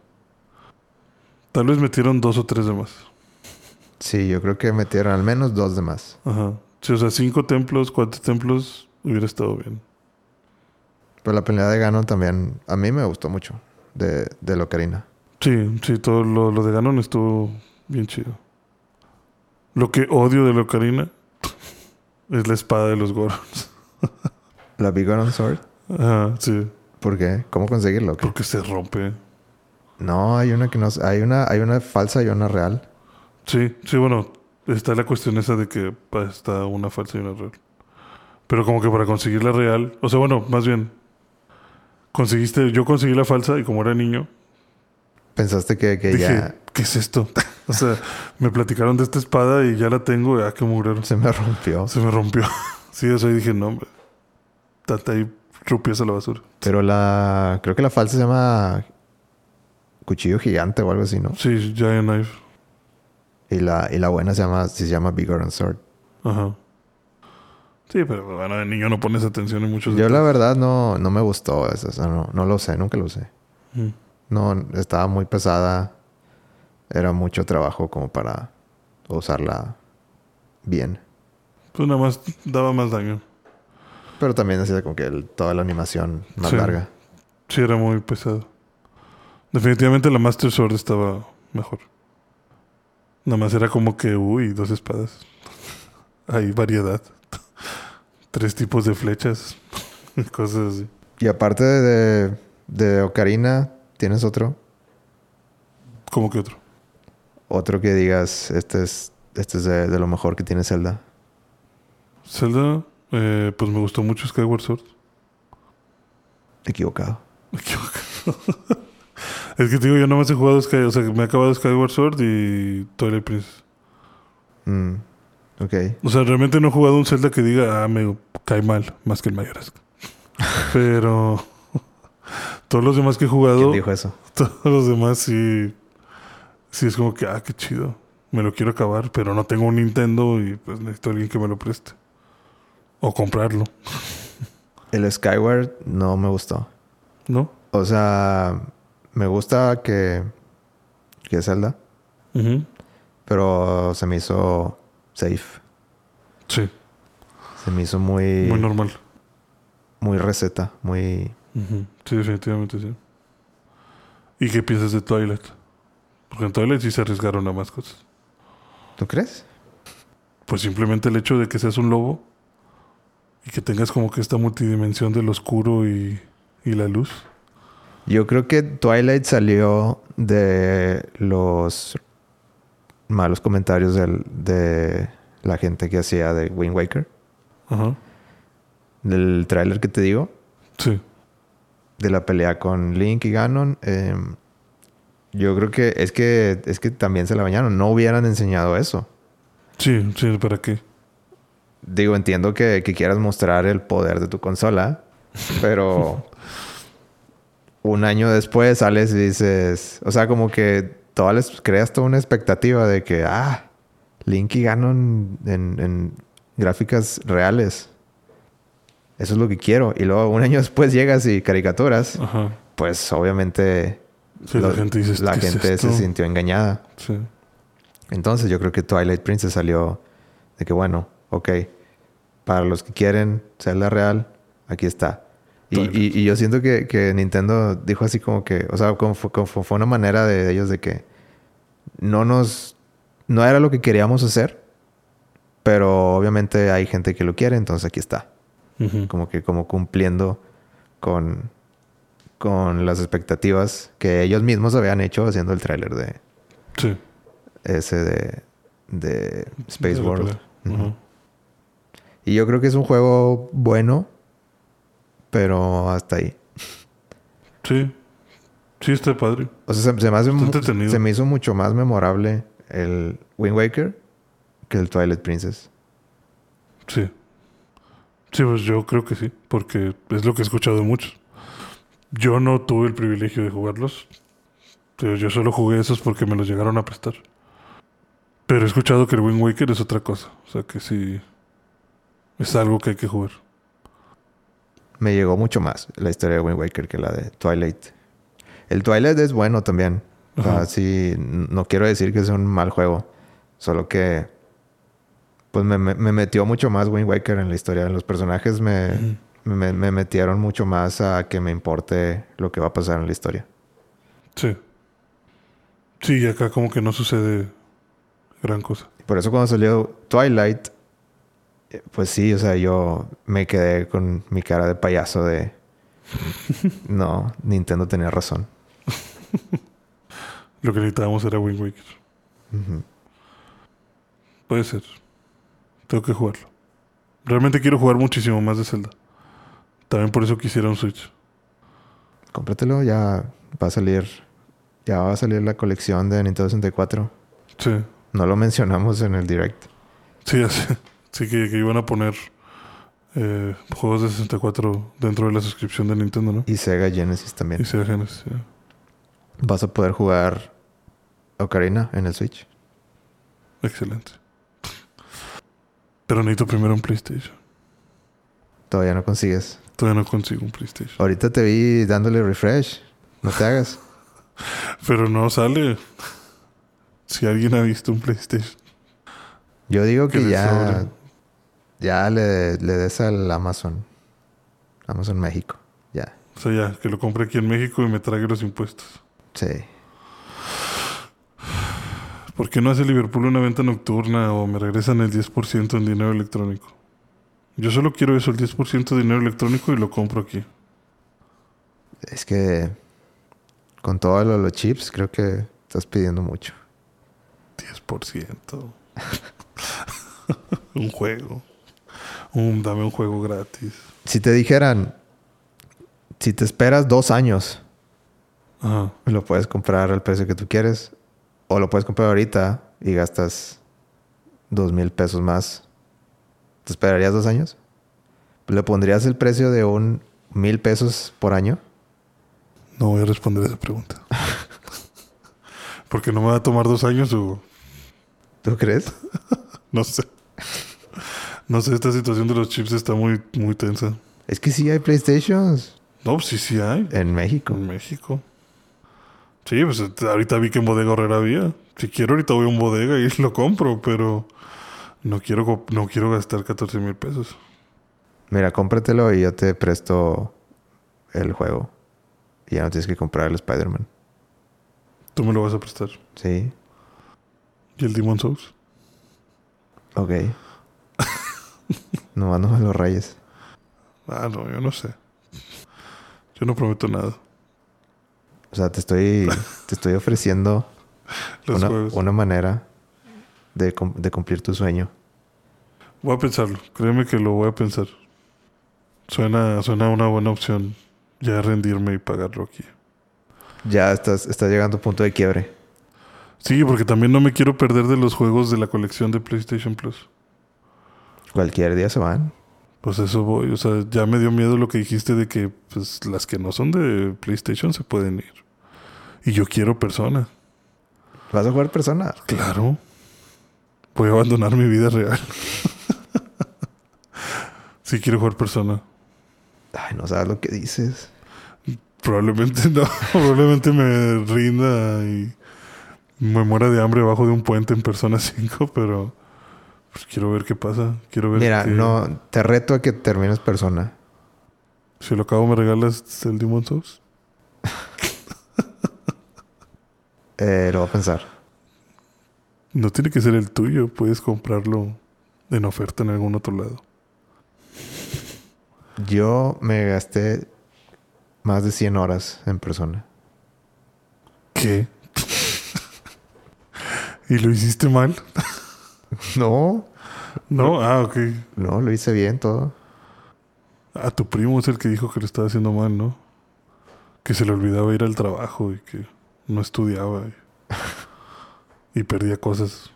Tal vez metieron dos o tres de más. Sí, yo creo que metieron al menos dos de más. Ajá. Sí, o sea, cinco templos, cuatro templos, hubiera estado bien. Pero la pelea de Ganon también a mí me gustó mucho de, de la Ocarina. Sí, sí, todo lo, lo de Ganon estuvo bien chido. Lo que odio de la Ocarina (laughs) es la espada de los Gorons. La Big Ganon Sword. Ajá, sí. ¿Por qué? ¿Cómo conseguirlo? qué? Porque se rompe. No, hay una que no... Hay una, hay una falsa y una real. Sí, sí, bueno, está la cuestión esa de que está una falsa y una real. Pero como que para conseguir la real, o sea, bueno, más bien, conseguiste, yo conseguí la falsa y como era niño, Pensaste que, que dije, ya ¿qué es esto? (laughs) o sea, me platicaron de esta espada y ya la tengo, ya que mugrero. se me rompió. Se me rompió. (laughs) sí, o sea, y dije, no, hombre, tata ahí rupias a la basura. Pero la... Creo que la falsa se llama... Cuchillo gigante o algo así, ¿no? Sí, Giant Knife. Y la, y la buena se llama... se llama Bigger Sword. Ajá. Sí, pero bueno, de niño no pones atención en muchos Yo la verdad no, no me gustó eso. O sea, no, no lo sé. Nunca lo sé. Mm. No, estaba muy pesada. Era mucho trabajo como para usarla bien. Pues nada más daba más daño. Pero también hacía como que el- toda la animación más Sí. larga. Sí, era muy pesado. Definitivamente la Master Sword estaba mejor. Nada más era como que, uy, dos espadas. (laughs) Hay variedad. (laughs) Tres tipos de flechas. (laughs) Cosas así. Y aparte de, de Ocarina, ¿tienes otro? ¿Cómo que otro? Otro que digas, este es, este es de, de lo mejor que tiene Zelda. Zelda, eh, pues me gustó mucho Skyward Sword. Equivocado. Me equivoco. Es que te digo, yo nada más he jugado Sky, o sea, me he acabado Skyward Sword y Twilight Princess. Mm, ok. O sea, realmente no he jugado un Zelda que diga, ah, me cae mal, más que el Mayoras. (laughs) Pero todos los demás que he ¿Quién jugado, dijo eso? (laughs) todos los demás sí, sí es como que, ah, qué chido. Me lo quiero acabar, pero no tengo un Nintendo y pues necesito a alguien que me lo preste. O comprarlo, (laughs) El Skyward no me gustó. ¿no? O sea, me gusta que, que es Zelda, Ujú. pero se me hizo safe. Sí, Se me hizo muy, muy normal. muy receta, muy... Ujú. Sí, definitivamente sí. ¿Y qué piensas de Twilight? Porque en Twilight sí se arriesgaron a más cosas. ¿Tú crees? Pues simplemente el hecho de que seas un lobo y que tengas como que esta multidimensión del oscuro y, y la luz. Yo creo que Twilight salió de los malos comentarios del- de la gente que hacía de Wind Waker. Ajá. Del tráiler que te digo, Sí. de la pelea con Link y Ganon. eh, yo creo que es que es que también se la bañaron. No hubieran enseñado eso. Sí, sí, ¿para qué? Digo, entiendo que, que quieras mostrar el poder de tu consola, pero (laughs) un año después sales y dices, o sea, como que todas les creas toda una expectativa de que, ah, Link y Ganon en, en gráficas reales. Eso es lo que quiero. Y luego un año después llegas y caricaturas, Ajá. pues obviamente Sí, la gente se sintió engañada. Sí. Entonces yo creo que Twilight Princess salió de que bueno, ok, para los que quieren Zelda real, aquí está. Y, Twilight. y- y yo siento que, que Nintendo dijo así como que, o sea, como fue, como fue una manera de ellos de que no nos, no era lo que queríamos hacer, pero obviamente hay gente que lo quiere, entonces aquí está. Como que como cumpliendo con, con las expectativas que ellos mismos habían hecho haciendo el tráiler de, Sí. ese de, de Space De World. Y yo creo que es un juego bueno, pero hasta ahí. Sí. Sí, está padre. O sea, se, se me, hace se me hizo mucho más memorable el Wind Waker que el Twilight Princess. Sí. Sí, pues yo creo que sí, porque es lo que he escuchado de muchos. Yo no tuve el privilegio de jugarlos. Yo solo jugué esos porque me los llegaron a prestar. Pero he escuchado que el Wind Waker es otra cosa. O sea que sí. Es algo que hay que jugar. Me llegó mucho más la historia de Wind Waker que la de Twilight. El Twilight es bueno también. O sea, Ajá. sí, n- no quiero decir que es un mal juego. Solo que... Pues me, me- me metió mucho más Wind Waker en la historia. Los personajes me, me, me metieron mucho más a que me importe lo que va a pasar en la historia. Sí. Sí, y acá como que no sucede gran cosa. Por eso cuando salió Twilight, pues sí, o sea, yo me quedé con mi cara de payaso de... (laughs) No, Nintendo tenía razón. Lo que necesitábamos era Wind Waker. Puede ser. Tengo que jugarlo. Realmente quiero jugar muchísimo más de Zelda. También por eso quisiera un Switch. Cómpratelo, ya va a salir. Ya va a salir la colección de Nintendo 64. Sí. No lo mencionamos en el direct. Sí, ya sé. Sí, que, que iban a poner eh, juegos de 64 dentro de la suscripción de Nintendo, ¿no? Y Sega Genesis Y también. Sega Genesis, ya. Vas a poder jugar Ocarina en el Switch. Excelente. Pero necesito primero un PlayStation. Todavía no consigues. Todavía no consigo un PlayStation. Ahorita te vi dándole refresh. No te hagas. (laughs) Pero no sale. Si alguien ha visto un PlayStation. Yo digo Que ya. Ya le, le des al Amazon. Amazon México. Ya. O sea, ya, que lo compre aquí en México y me trague los impuestos. Sí. ¿Por qué no hace Liverpool una venta nocturna o me regresan el 10% en dinero electrónico? Yo solo quiero eso, el 10% de dinero electrónico y lo compro aquí. Es que con todos lo- los chips creo que estás pidiendo mucho. 10%. (laughs) un juego. Un, dame un juego gratis. Si te dijeran, si te esperas dos años, Ajá. lo puedes comprar al precio que tú quieres. O lo puedes comprar ahorita y gastas dos mil pesos más. ¿Te esperarías dos años? ¿Le pondrías el precio de un mil pesos por año? No voy a responder esa pregunta. (laughs) Porque no me va a tomar dos años, Hugo. ¿Tú crees? (laughs) No sé. No sé, esta situación de los chips está muy, muy tensa. Es que sí hay PlayStations No, sí, sí hay. en México. En México. Sí, pues eh, ahorita vi que en Bodega Horrera había. Si quiero, ahorita voy a un bodega y (laughs) lo compro, pero no quiero, no quiero gastar 14 mil pesos. Mira, cómpratelo y yo te presto el juego. Y ya no tienes que comprar el Spider-Man. Tú me lo vas a prestar. Sí, ¿Y el Demon Souls? ok. (laughs) no, no me lo rayes. Ah, no, yo no sé. Yo no prometo nada. O sea, te estoy, (laughs) te estoy ofreciendo Los una, una manera de, de cumplir tu sueño. Voy a pensarlo. Créeme que lo voy a pensar. Suena, suena una buena opción. Ya rendirme y pagarlo aquí. Ya estás, estás llegando a punto de quiebre. Sí, porque también no me quiero perder de los juegos de la colección de PlayStation Plus. Cualquier día se van. Pues eso voy. O sea, ya me dio miedo lo que dijiste de que pues, las que no son de PlayStation se pueden ir. Y yo quiero persona. ¿Vas a jugar persona? Claro. Voy a abandonar mi vida real. (laughs) sí quiero jugar persona. Ay, no sabes lo que dices. Probablemente no. (laughs) Probablemente me rinda y me muera de hambre bajo de un puente en Persona 5, pero pues quiero ver qué pasa. Quiero ver Mira, qué- no, te reto a que termines persona. Si lo acabo, ¿me regalas el Demon Souls? (laughs) Eh, lo voy a pensar. No tiene que ser el tuyo. Puedes comprarlo en oferta en algún otro lado. Yo me gasté más de 100 horas en persona. ¿Qué? (laughs) ¿Y lo hiciste mal? (laughs) (laughs) No, No, ah, ok. no, lo hice bien todo. A tu primo es el que dijo que lo estaba haciendo mal, ¿no? Que se le olvidaba ir al trabajo y que no estudiaba y, y perdía cosas.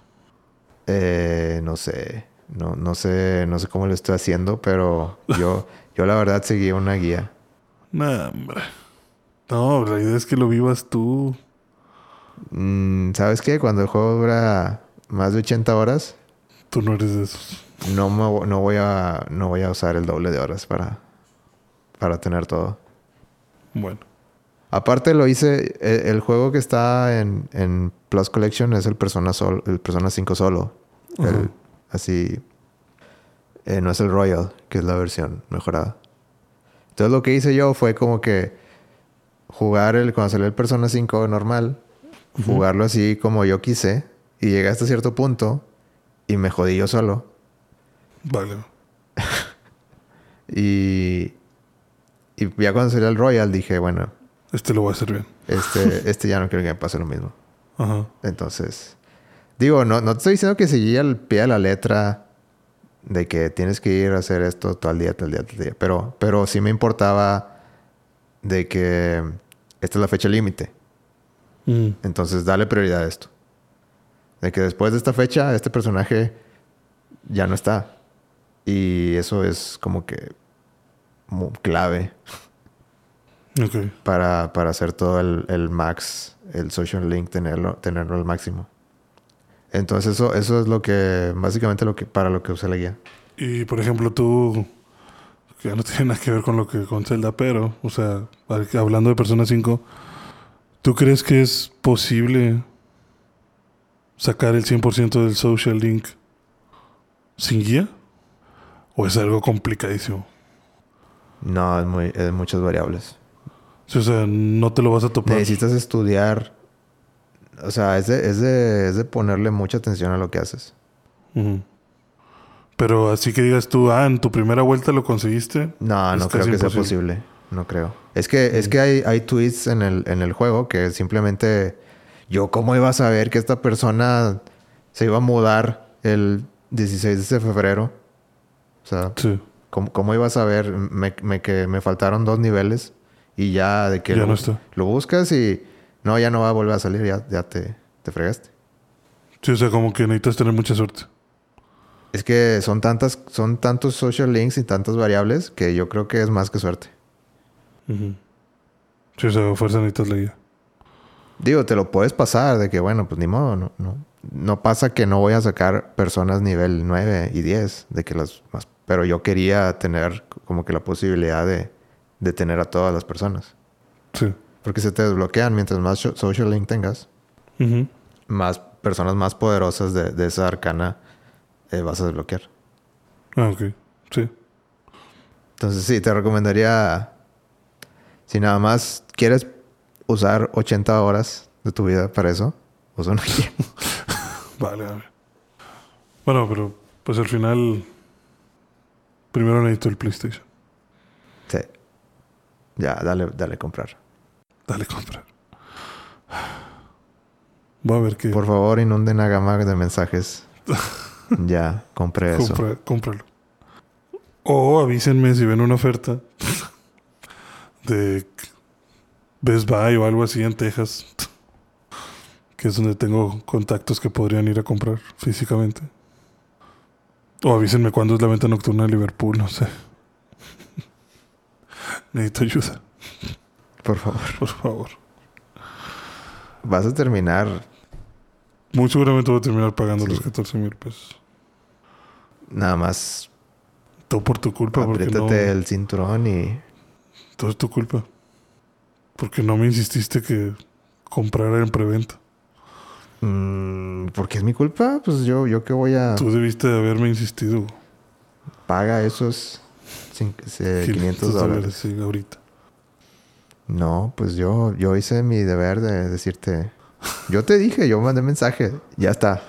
Eh, no sé, no, no sé, no sé cómo lo estoy haciendo, pero yo, (laughs) yo la verdad seguí una guía. Nah, hombre. No, la idea es que lo vivas tú. Mm, ¿Sabes qué? Cuando el juego dura más de 80 horas, Tú no eres de esos. no, me no, voy, a, no voy a usar el doble de horas para, para tener todo. Bueno. Aparte lo hice, e- el, juego que está en, en Plus Collection es el Persona, Sol, el Persona 5 solo. El- así, eh, no es el Royal, que es la versión mejorada. Entonces lo que hice yo fue como que jugar el, cuando salió el Persona 5 normal, jugarlo así como yo quise y llegué hasta cierto punto y me jodí yo solo. Vale. (laughs) Y, y ya cuando salió el Royal dije, bueno, Este lo voy a hacer bien. este, (laughs) este ya no quiero que me pase lo mismo. Ajá. Entonces, digo, no, no te estoy diciendo que seguía al pie de la letra de que tienes que ir a hacer esto todo el día, todo el día, todo el día. Pero, pero sí me importaba de que esta es la fecha límite. Mm. Entonces, dale prioridad a esto. De que después de esta fecha, este personaje ya no está. Y eso es como que mu- clave Ok. para, para hacer todo el, el max, el social link, tenerlo, tenerlo al máximo. Entonces, eso, eso es lo que, básicamente lo que, para lo que usé la guía. Y por ejemplo, tú, que ya no (laughs) tiene nada que ver con lo que con Zelda, pero, o sea, hablando de Persona 5, ¿tú crees que es posible sacar el 100% del social link sin guía? ¿O es algo complicadísimo? No, es, muy, es muchas variables. Sí, O sea, no te lo vas a topar. Necesitas estudiar. O sea, es de, es, de, es de ponerle mucha atención a lo que haces. Pero así que digas tú, ah, en tu primera vuelta lo conseguiste. No, no creo que sea posible. No creo. Es que, es que hay, hay tweets en el, en el juego que simplemente... Yo, ¿cómo iba a saber que esta persona se iba a mudar el 16 de febrero? O sea, Sí. ¿cómo, cómo iba a saber? Me, me- que me faltaron dos niveles y ya de que Ya lo, no está. lo buscas y... No, ya no va a volver a salir. Ya, ya te, te fregaste. Sí, o sea, como que necesitas tener mucha suerte. Es que son tantas, son tantos social links y tantas variables que yo creo que es más que suerte. Ujú. Sí, o sea, fuerza necesitas la guía. Digo, te lo puedes pasar de que, bueno, pues ni modo, no, no, no pasa que no voy a sacar personas nivel 9 y 10, de que las más, pero yo quería tener como que la posibilidad de, de tener a todas las personas. Sí. Porque se te desbloquean mientras más social link tengas, más personas más poderosas de, de esa arcana eh, vas a desbloquear. Ah, ok. Sí. Entonces sí, te recomendaría, si nada más quieres usar 80 horas de tu vida para eso, usa una guía. Vale, vale. Bueno, pero pues al final. Primero necesito el PlayStation. Sí. Ya, dale, dale comprar. Dale, comprar. Voy a ver qué. Por favor, inunden a Gama de mensajes. (laughs) ya, compré eso. Compra- cómpralo. O avísenme si ven una oferta (laughs) de Best Buy o algo así en Texas, que es donde tengo contactos que podrían ir a comprar físicamente. O avísenme cuándo es la venta nocturna de Liverpool, no sé. (laughs) Necesito ayuda, Por favor. por favor. Vas a terminar. Muy seguramente voy a terminar pagando Sí. los 14 mil pesos. Nada más Todo por tu culpa, porque no... apriétate el cinturón y. Todo es tu culpa. Porque no me insististe que comprara en preventa. Mm, ¿Por qué es mi culpa? Pues yo, yo que voy a. Tú debiste de haberme insistido. Paga esos cin- eh, 500 dólares. Sí, ahorita. No, pues yo, yo hice mi deber de decirte. Yo te dije, yo mandé mensaje. Ya está.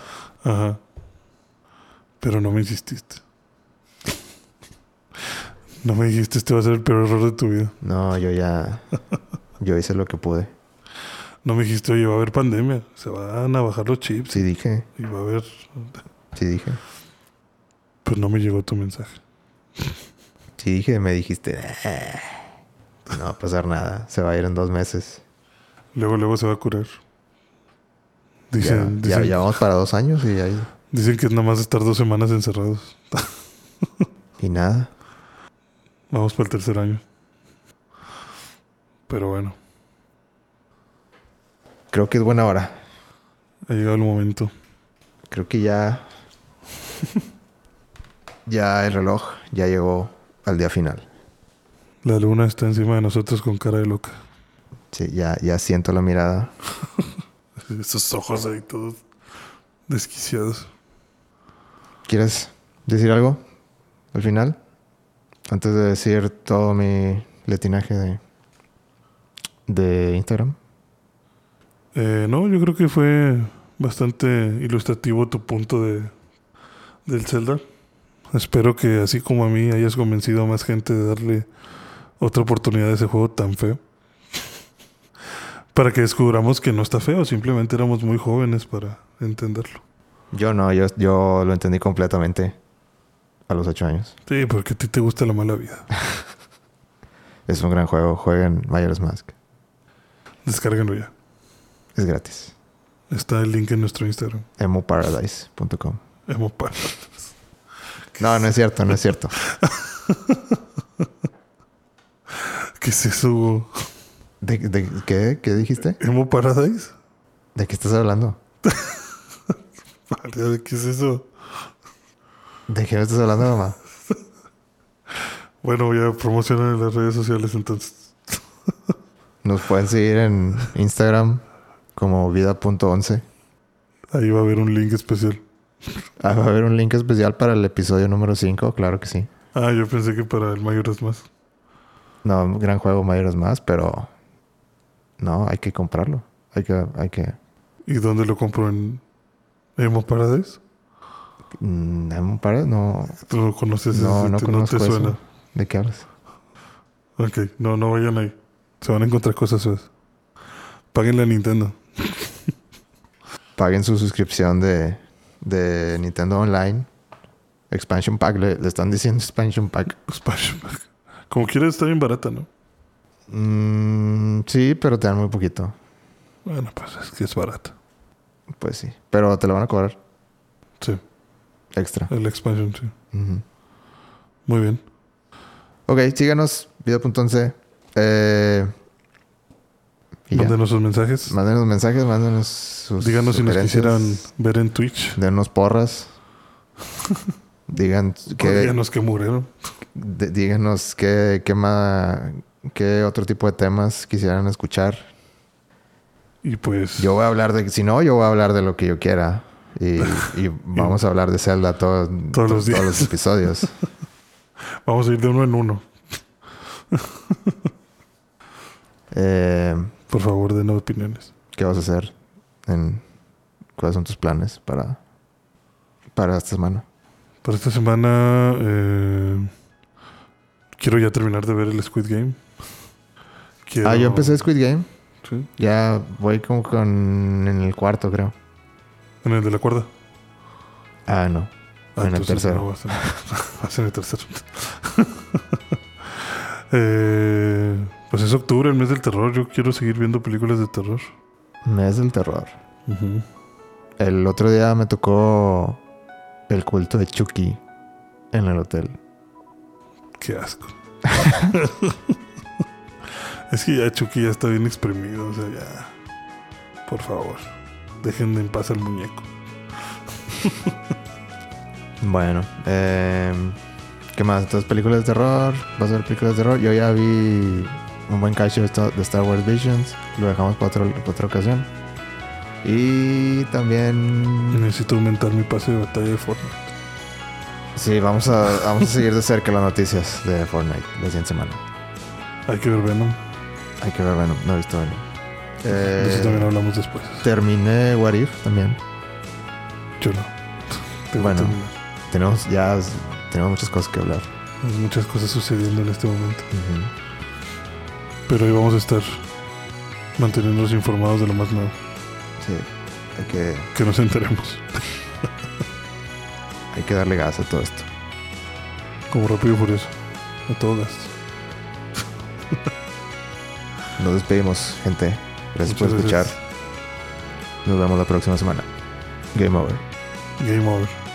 Ajá. Pero no me insististe. (laughs) No me dijiste, este va a ser el peor error de tu vida. No, yo ya. (laughs) Yo hice lo que pude. No me dijiste, oye, va a haber pandemia. Se van a bajar los chips. Sí dije. Y va a haber... Sí dije. Pues no me llegó tu mensaje. Sí dije, me dijiste. "Eh, No va a pasar nada. Se va a ir en dos meses. Luego, luego se va a curar. Ya, Dicen, ya, dicen, ya vamos para dos años y ahí. dicen que es nada más estar dos semanas encerrados. Y nada. Vamos para el tercer año. Pero bueno, Creo que es buena hora. ha llegado el momento. Creo que ya. ya el reloj ya llegó al día final. La luna está encima de nosotros con cara de loca. Sí, ya, ya siento la mirada. (laughs) Esos ojos ahí todos desquiciados. ¿Quieres decir algo al final? Antes de decir todo mi letinaje de, de Instagram. Eh, no, yo creo que fue bastante ilustrativo tu punto de del Zelda. Espero que así como a mí hayas convencido a más gente de darle otra oportunidad a ese juego tan feo. Para que descubramos que no está feo, simplemente éramos muy jóvenes para entenderlo. Yo no, yo, yo lo entendí completamente a los ocho años. Sí, porque a ti te gusta la mala vida. (laughs) Es un gran juego. Jueguen Majora's Mask. Descárguenlo ya. Es gratis. Está el link en nuestro Instagram. emoparadise.com. Emo Par- (laughs) No, no es cierto, no es cierto. (laughs) ¿Qué es eso, Hugo? ¿De, de qué? ¿Qué dijiste? ¿Emo Paradise? ¿De qué estás hablando? Vale, ¿Qué es eso? ¿De qué me estás hablando, mamá? (laughs) Bueno, voy a promocionar en las redes sociales entonces. Nos pueden seguir en Instagram como vida.11. Ahí va a haber un link especial. Ah, va a haber un link especial para el episodio número 5, claro que sí. Ah, yo pensé que para el mayor es más. No, gran juego mayores más, pero no, hay que comprarlo. Hay que, hay que. ¿Y dónde lo compro? ¿En Emo Paradise? Mm, ¿Emo Paradise? No, ¿Tú no conoces no, ese? no ¿Te- te eso. suena? ¿De qué hablas? Ok, no, no vayan ahí. Se van a encontrar cosas feas. Páguenle a Nintendo. Paguen su suscripción de, de Nintendo Online. Expansion Pack, le, le están diciendo Expansion Pack. Expansion Pack. Como quieras, está bien barata, ¿no? Mm, sí, pero te dan muy poquito. Bueno, pues es que es barata. Pues sí. Pero te lo van a cobrar Sí, extra. el expansion, sí. Ujú. Muy bien. Ok, síganos, video.11. Eh. Mándenos sus mensajes. Mándenos mensajes, mándenos sus Díganos si nos quisieran ver en Twitch. Denos porras. (laughs) Digan Que... Díganos que murieron. díganos qué, qué, ma- qué otro tipo de temas quisieran escuchar. Y pues... Yo voy a hablar de, si no, yo voy a hablar de lo que yo quiera. Y, y (laughs) vamos a hablar de Zelda todo- Todos los días. todos los episodios. (laughs) Vamos a ir de uno en uno. Eh, Por favor, den opiniones. ¿Qué vas a hacer? En, ¿Cuáles son tus planes para, para esta semana? Para esta semana... eh, quiero ya terminar de ver el Squid Game. Quiero- Ah, yo empecé Squid Game. Sí, Ya voy como con en el cuarto, creo. en el de la cuerda. Ah, no. Ah, En el tercero. no, vas en, vas en el tercero. (laughs) Eh, pues es octubre, el mes del terror. Yo quiero seguir viendo películas de terror. Mes del terror. El otro día me tocó el culto de Chucky en el hotel. Qué asco. (laughs) es que ya Chucky ya está bien exprimido. O sea, ya. Por favor, dejen en paz al muñeco. (laughs) Bueno, eh, ¿qué más? Entonces, películas de terror. ¿Vas a ver películas de terror? Yo ya vi un buen cacho de Star, Wars Visions. Lo dejamos para, otro- para otra ocasión. Y también... Necesito aumentar mi pase de batalla de Fortnite. Sí, vamos a, vamos a seguir de cerca las noticias de Fortnite la siguiente semana. Hay que ver Venom. Hay que ver Venom. No he visto Venom. De eso Eh, también hablamos después. terminé What If también. Yo no. Tengo Bueno. Tenemos ya tenemos muchas cosas que hablar. Hay muchas cosas sucediendo en este momento. Pero ahí vamos a estar manteniéndonos informados de lo más nuevo. Sí, hay que, Que nos enteremos. (laughs) hay que darle gas a todo esto. Como rápido y furioso. A todo gasto. (laughs) Nos despedimos, gente. Gracias por escuchar. gracias. Nos vemos la próxima semana. Game over. Game over.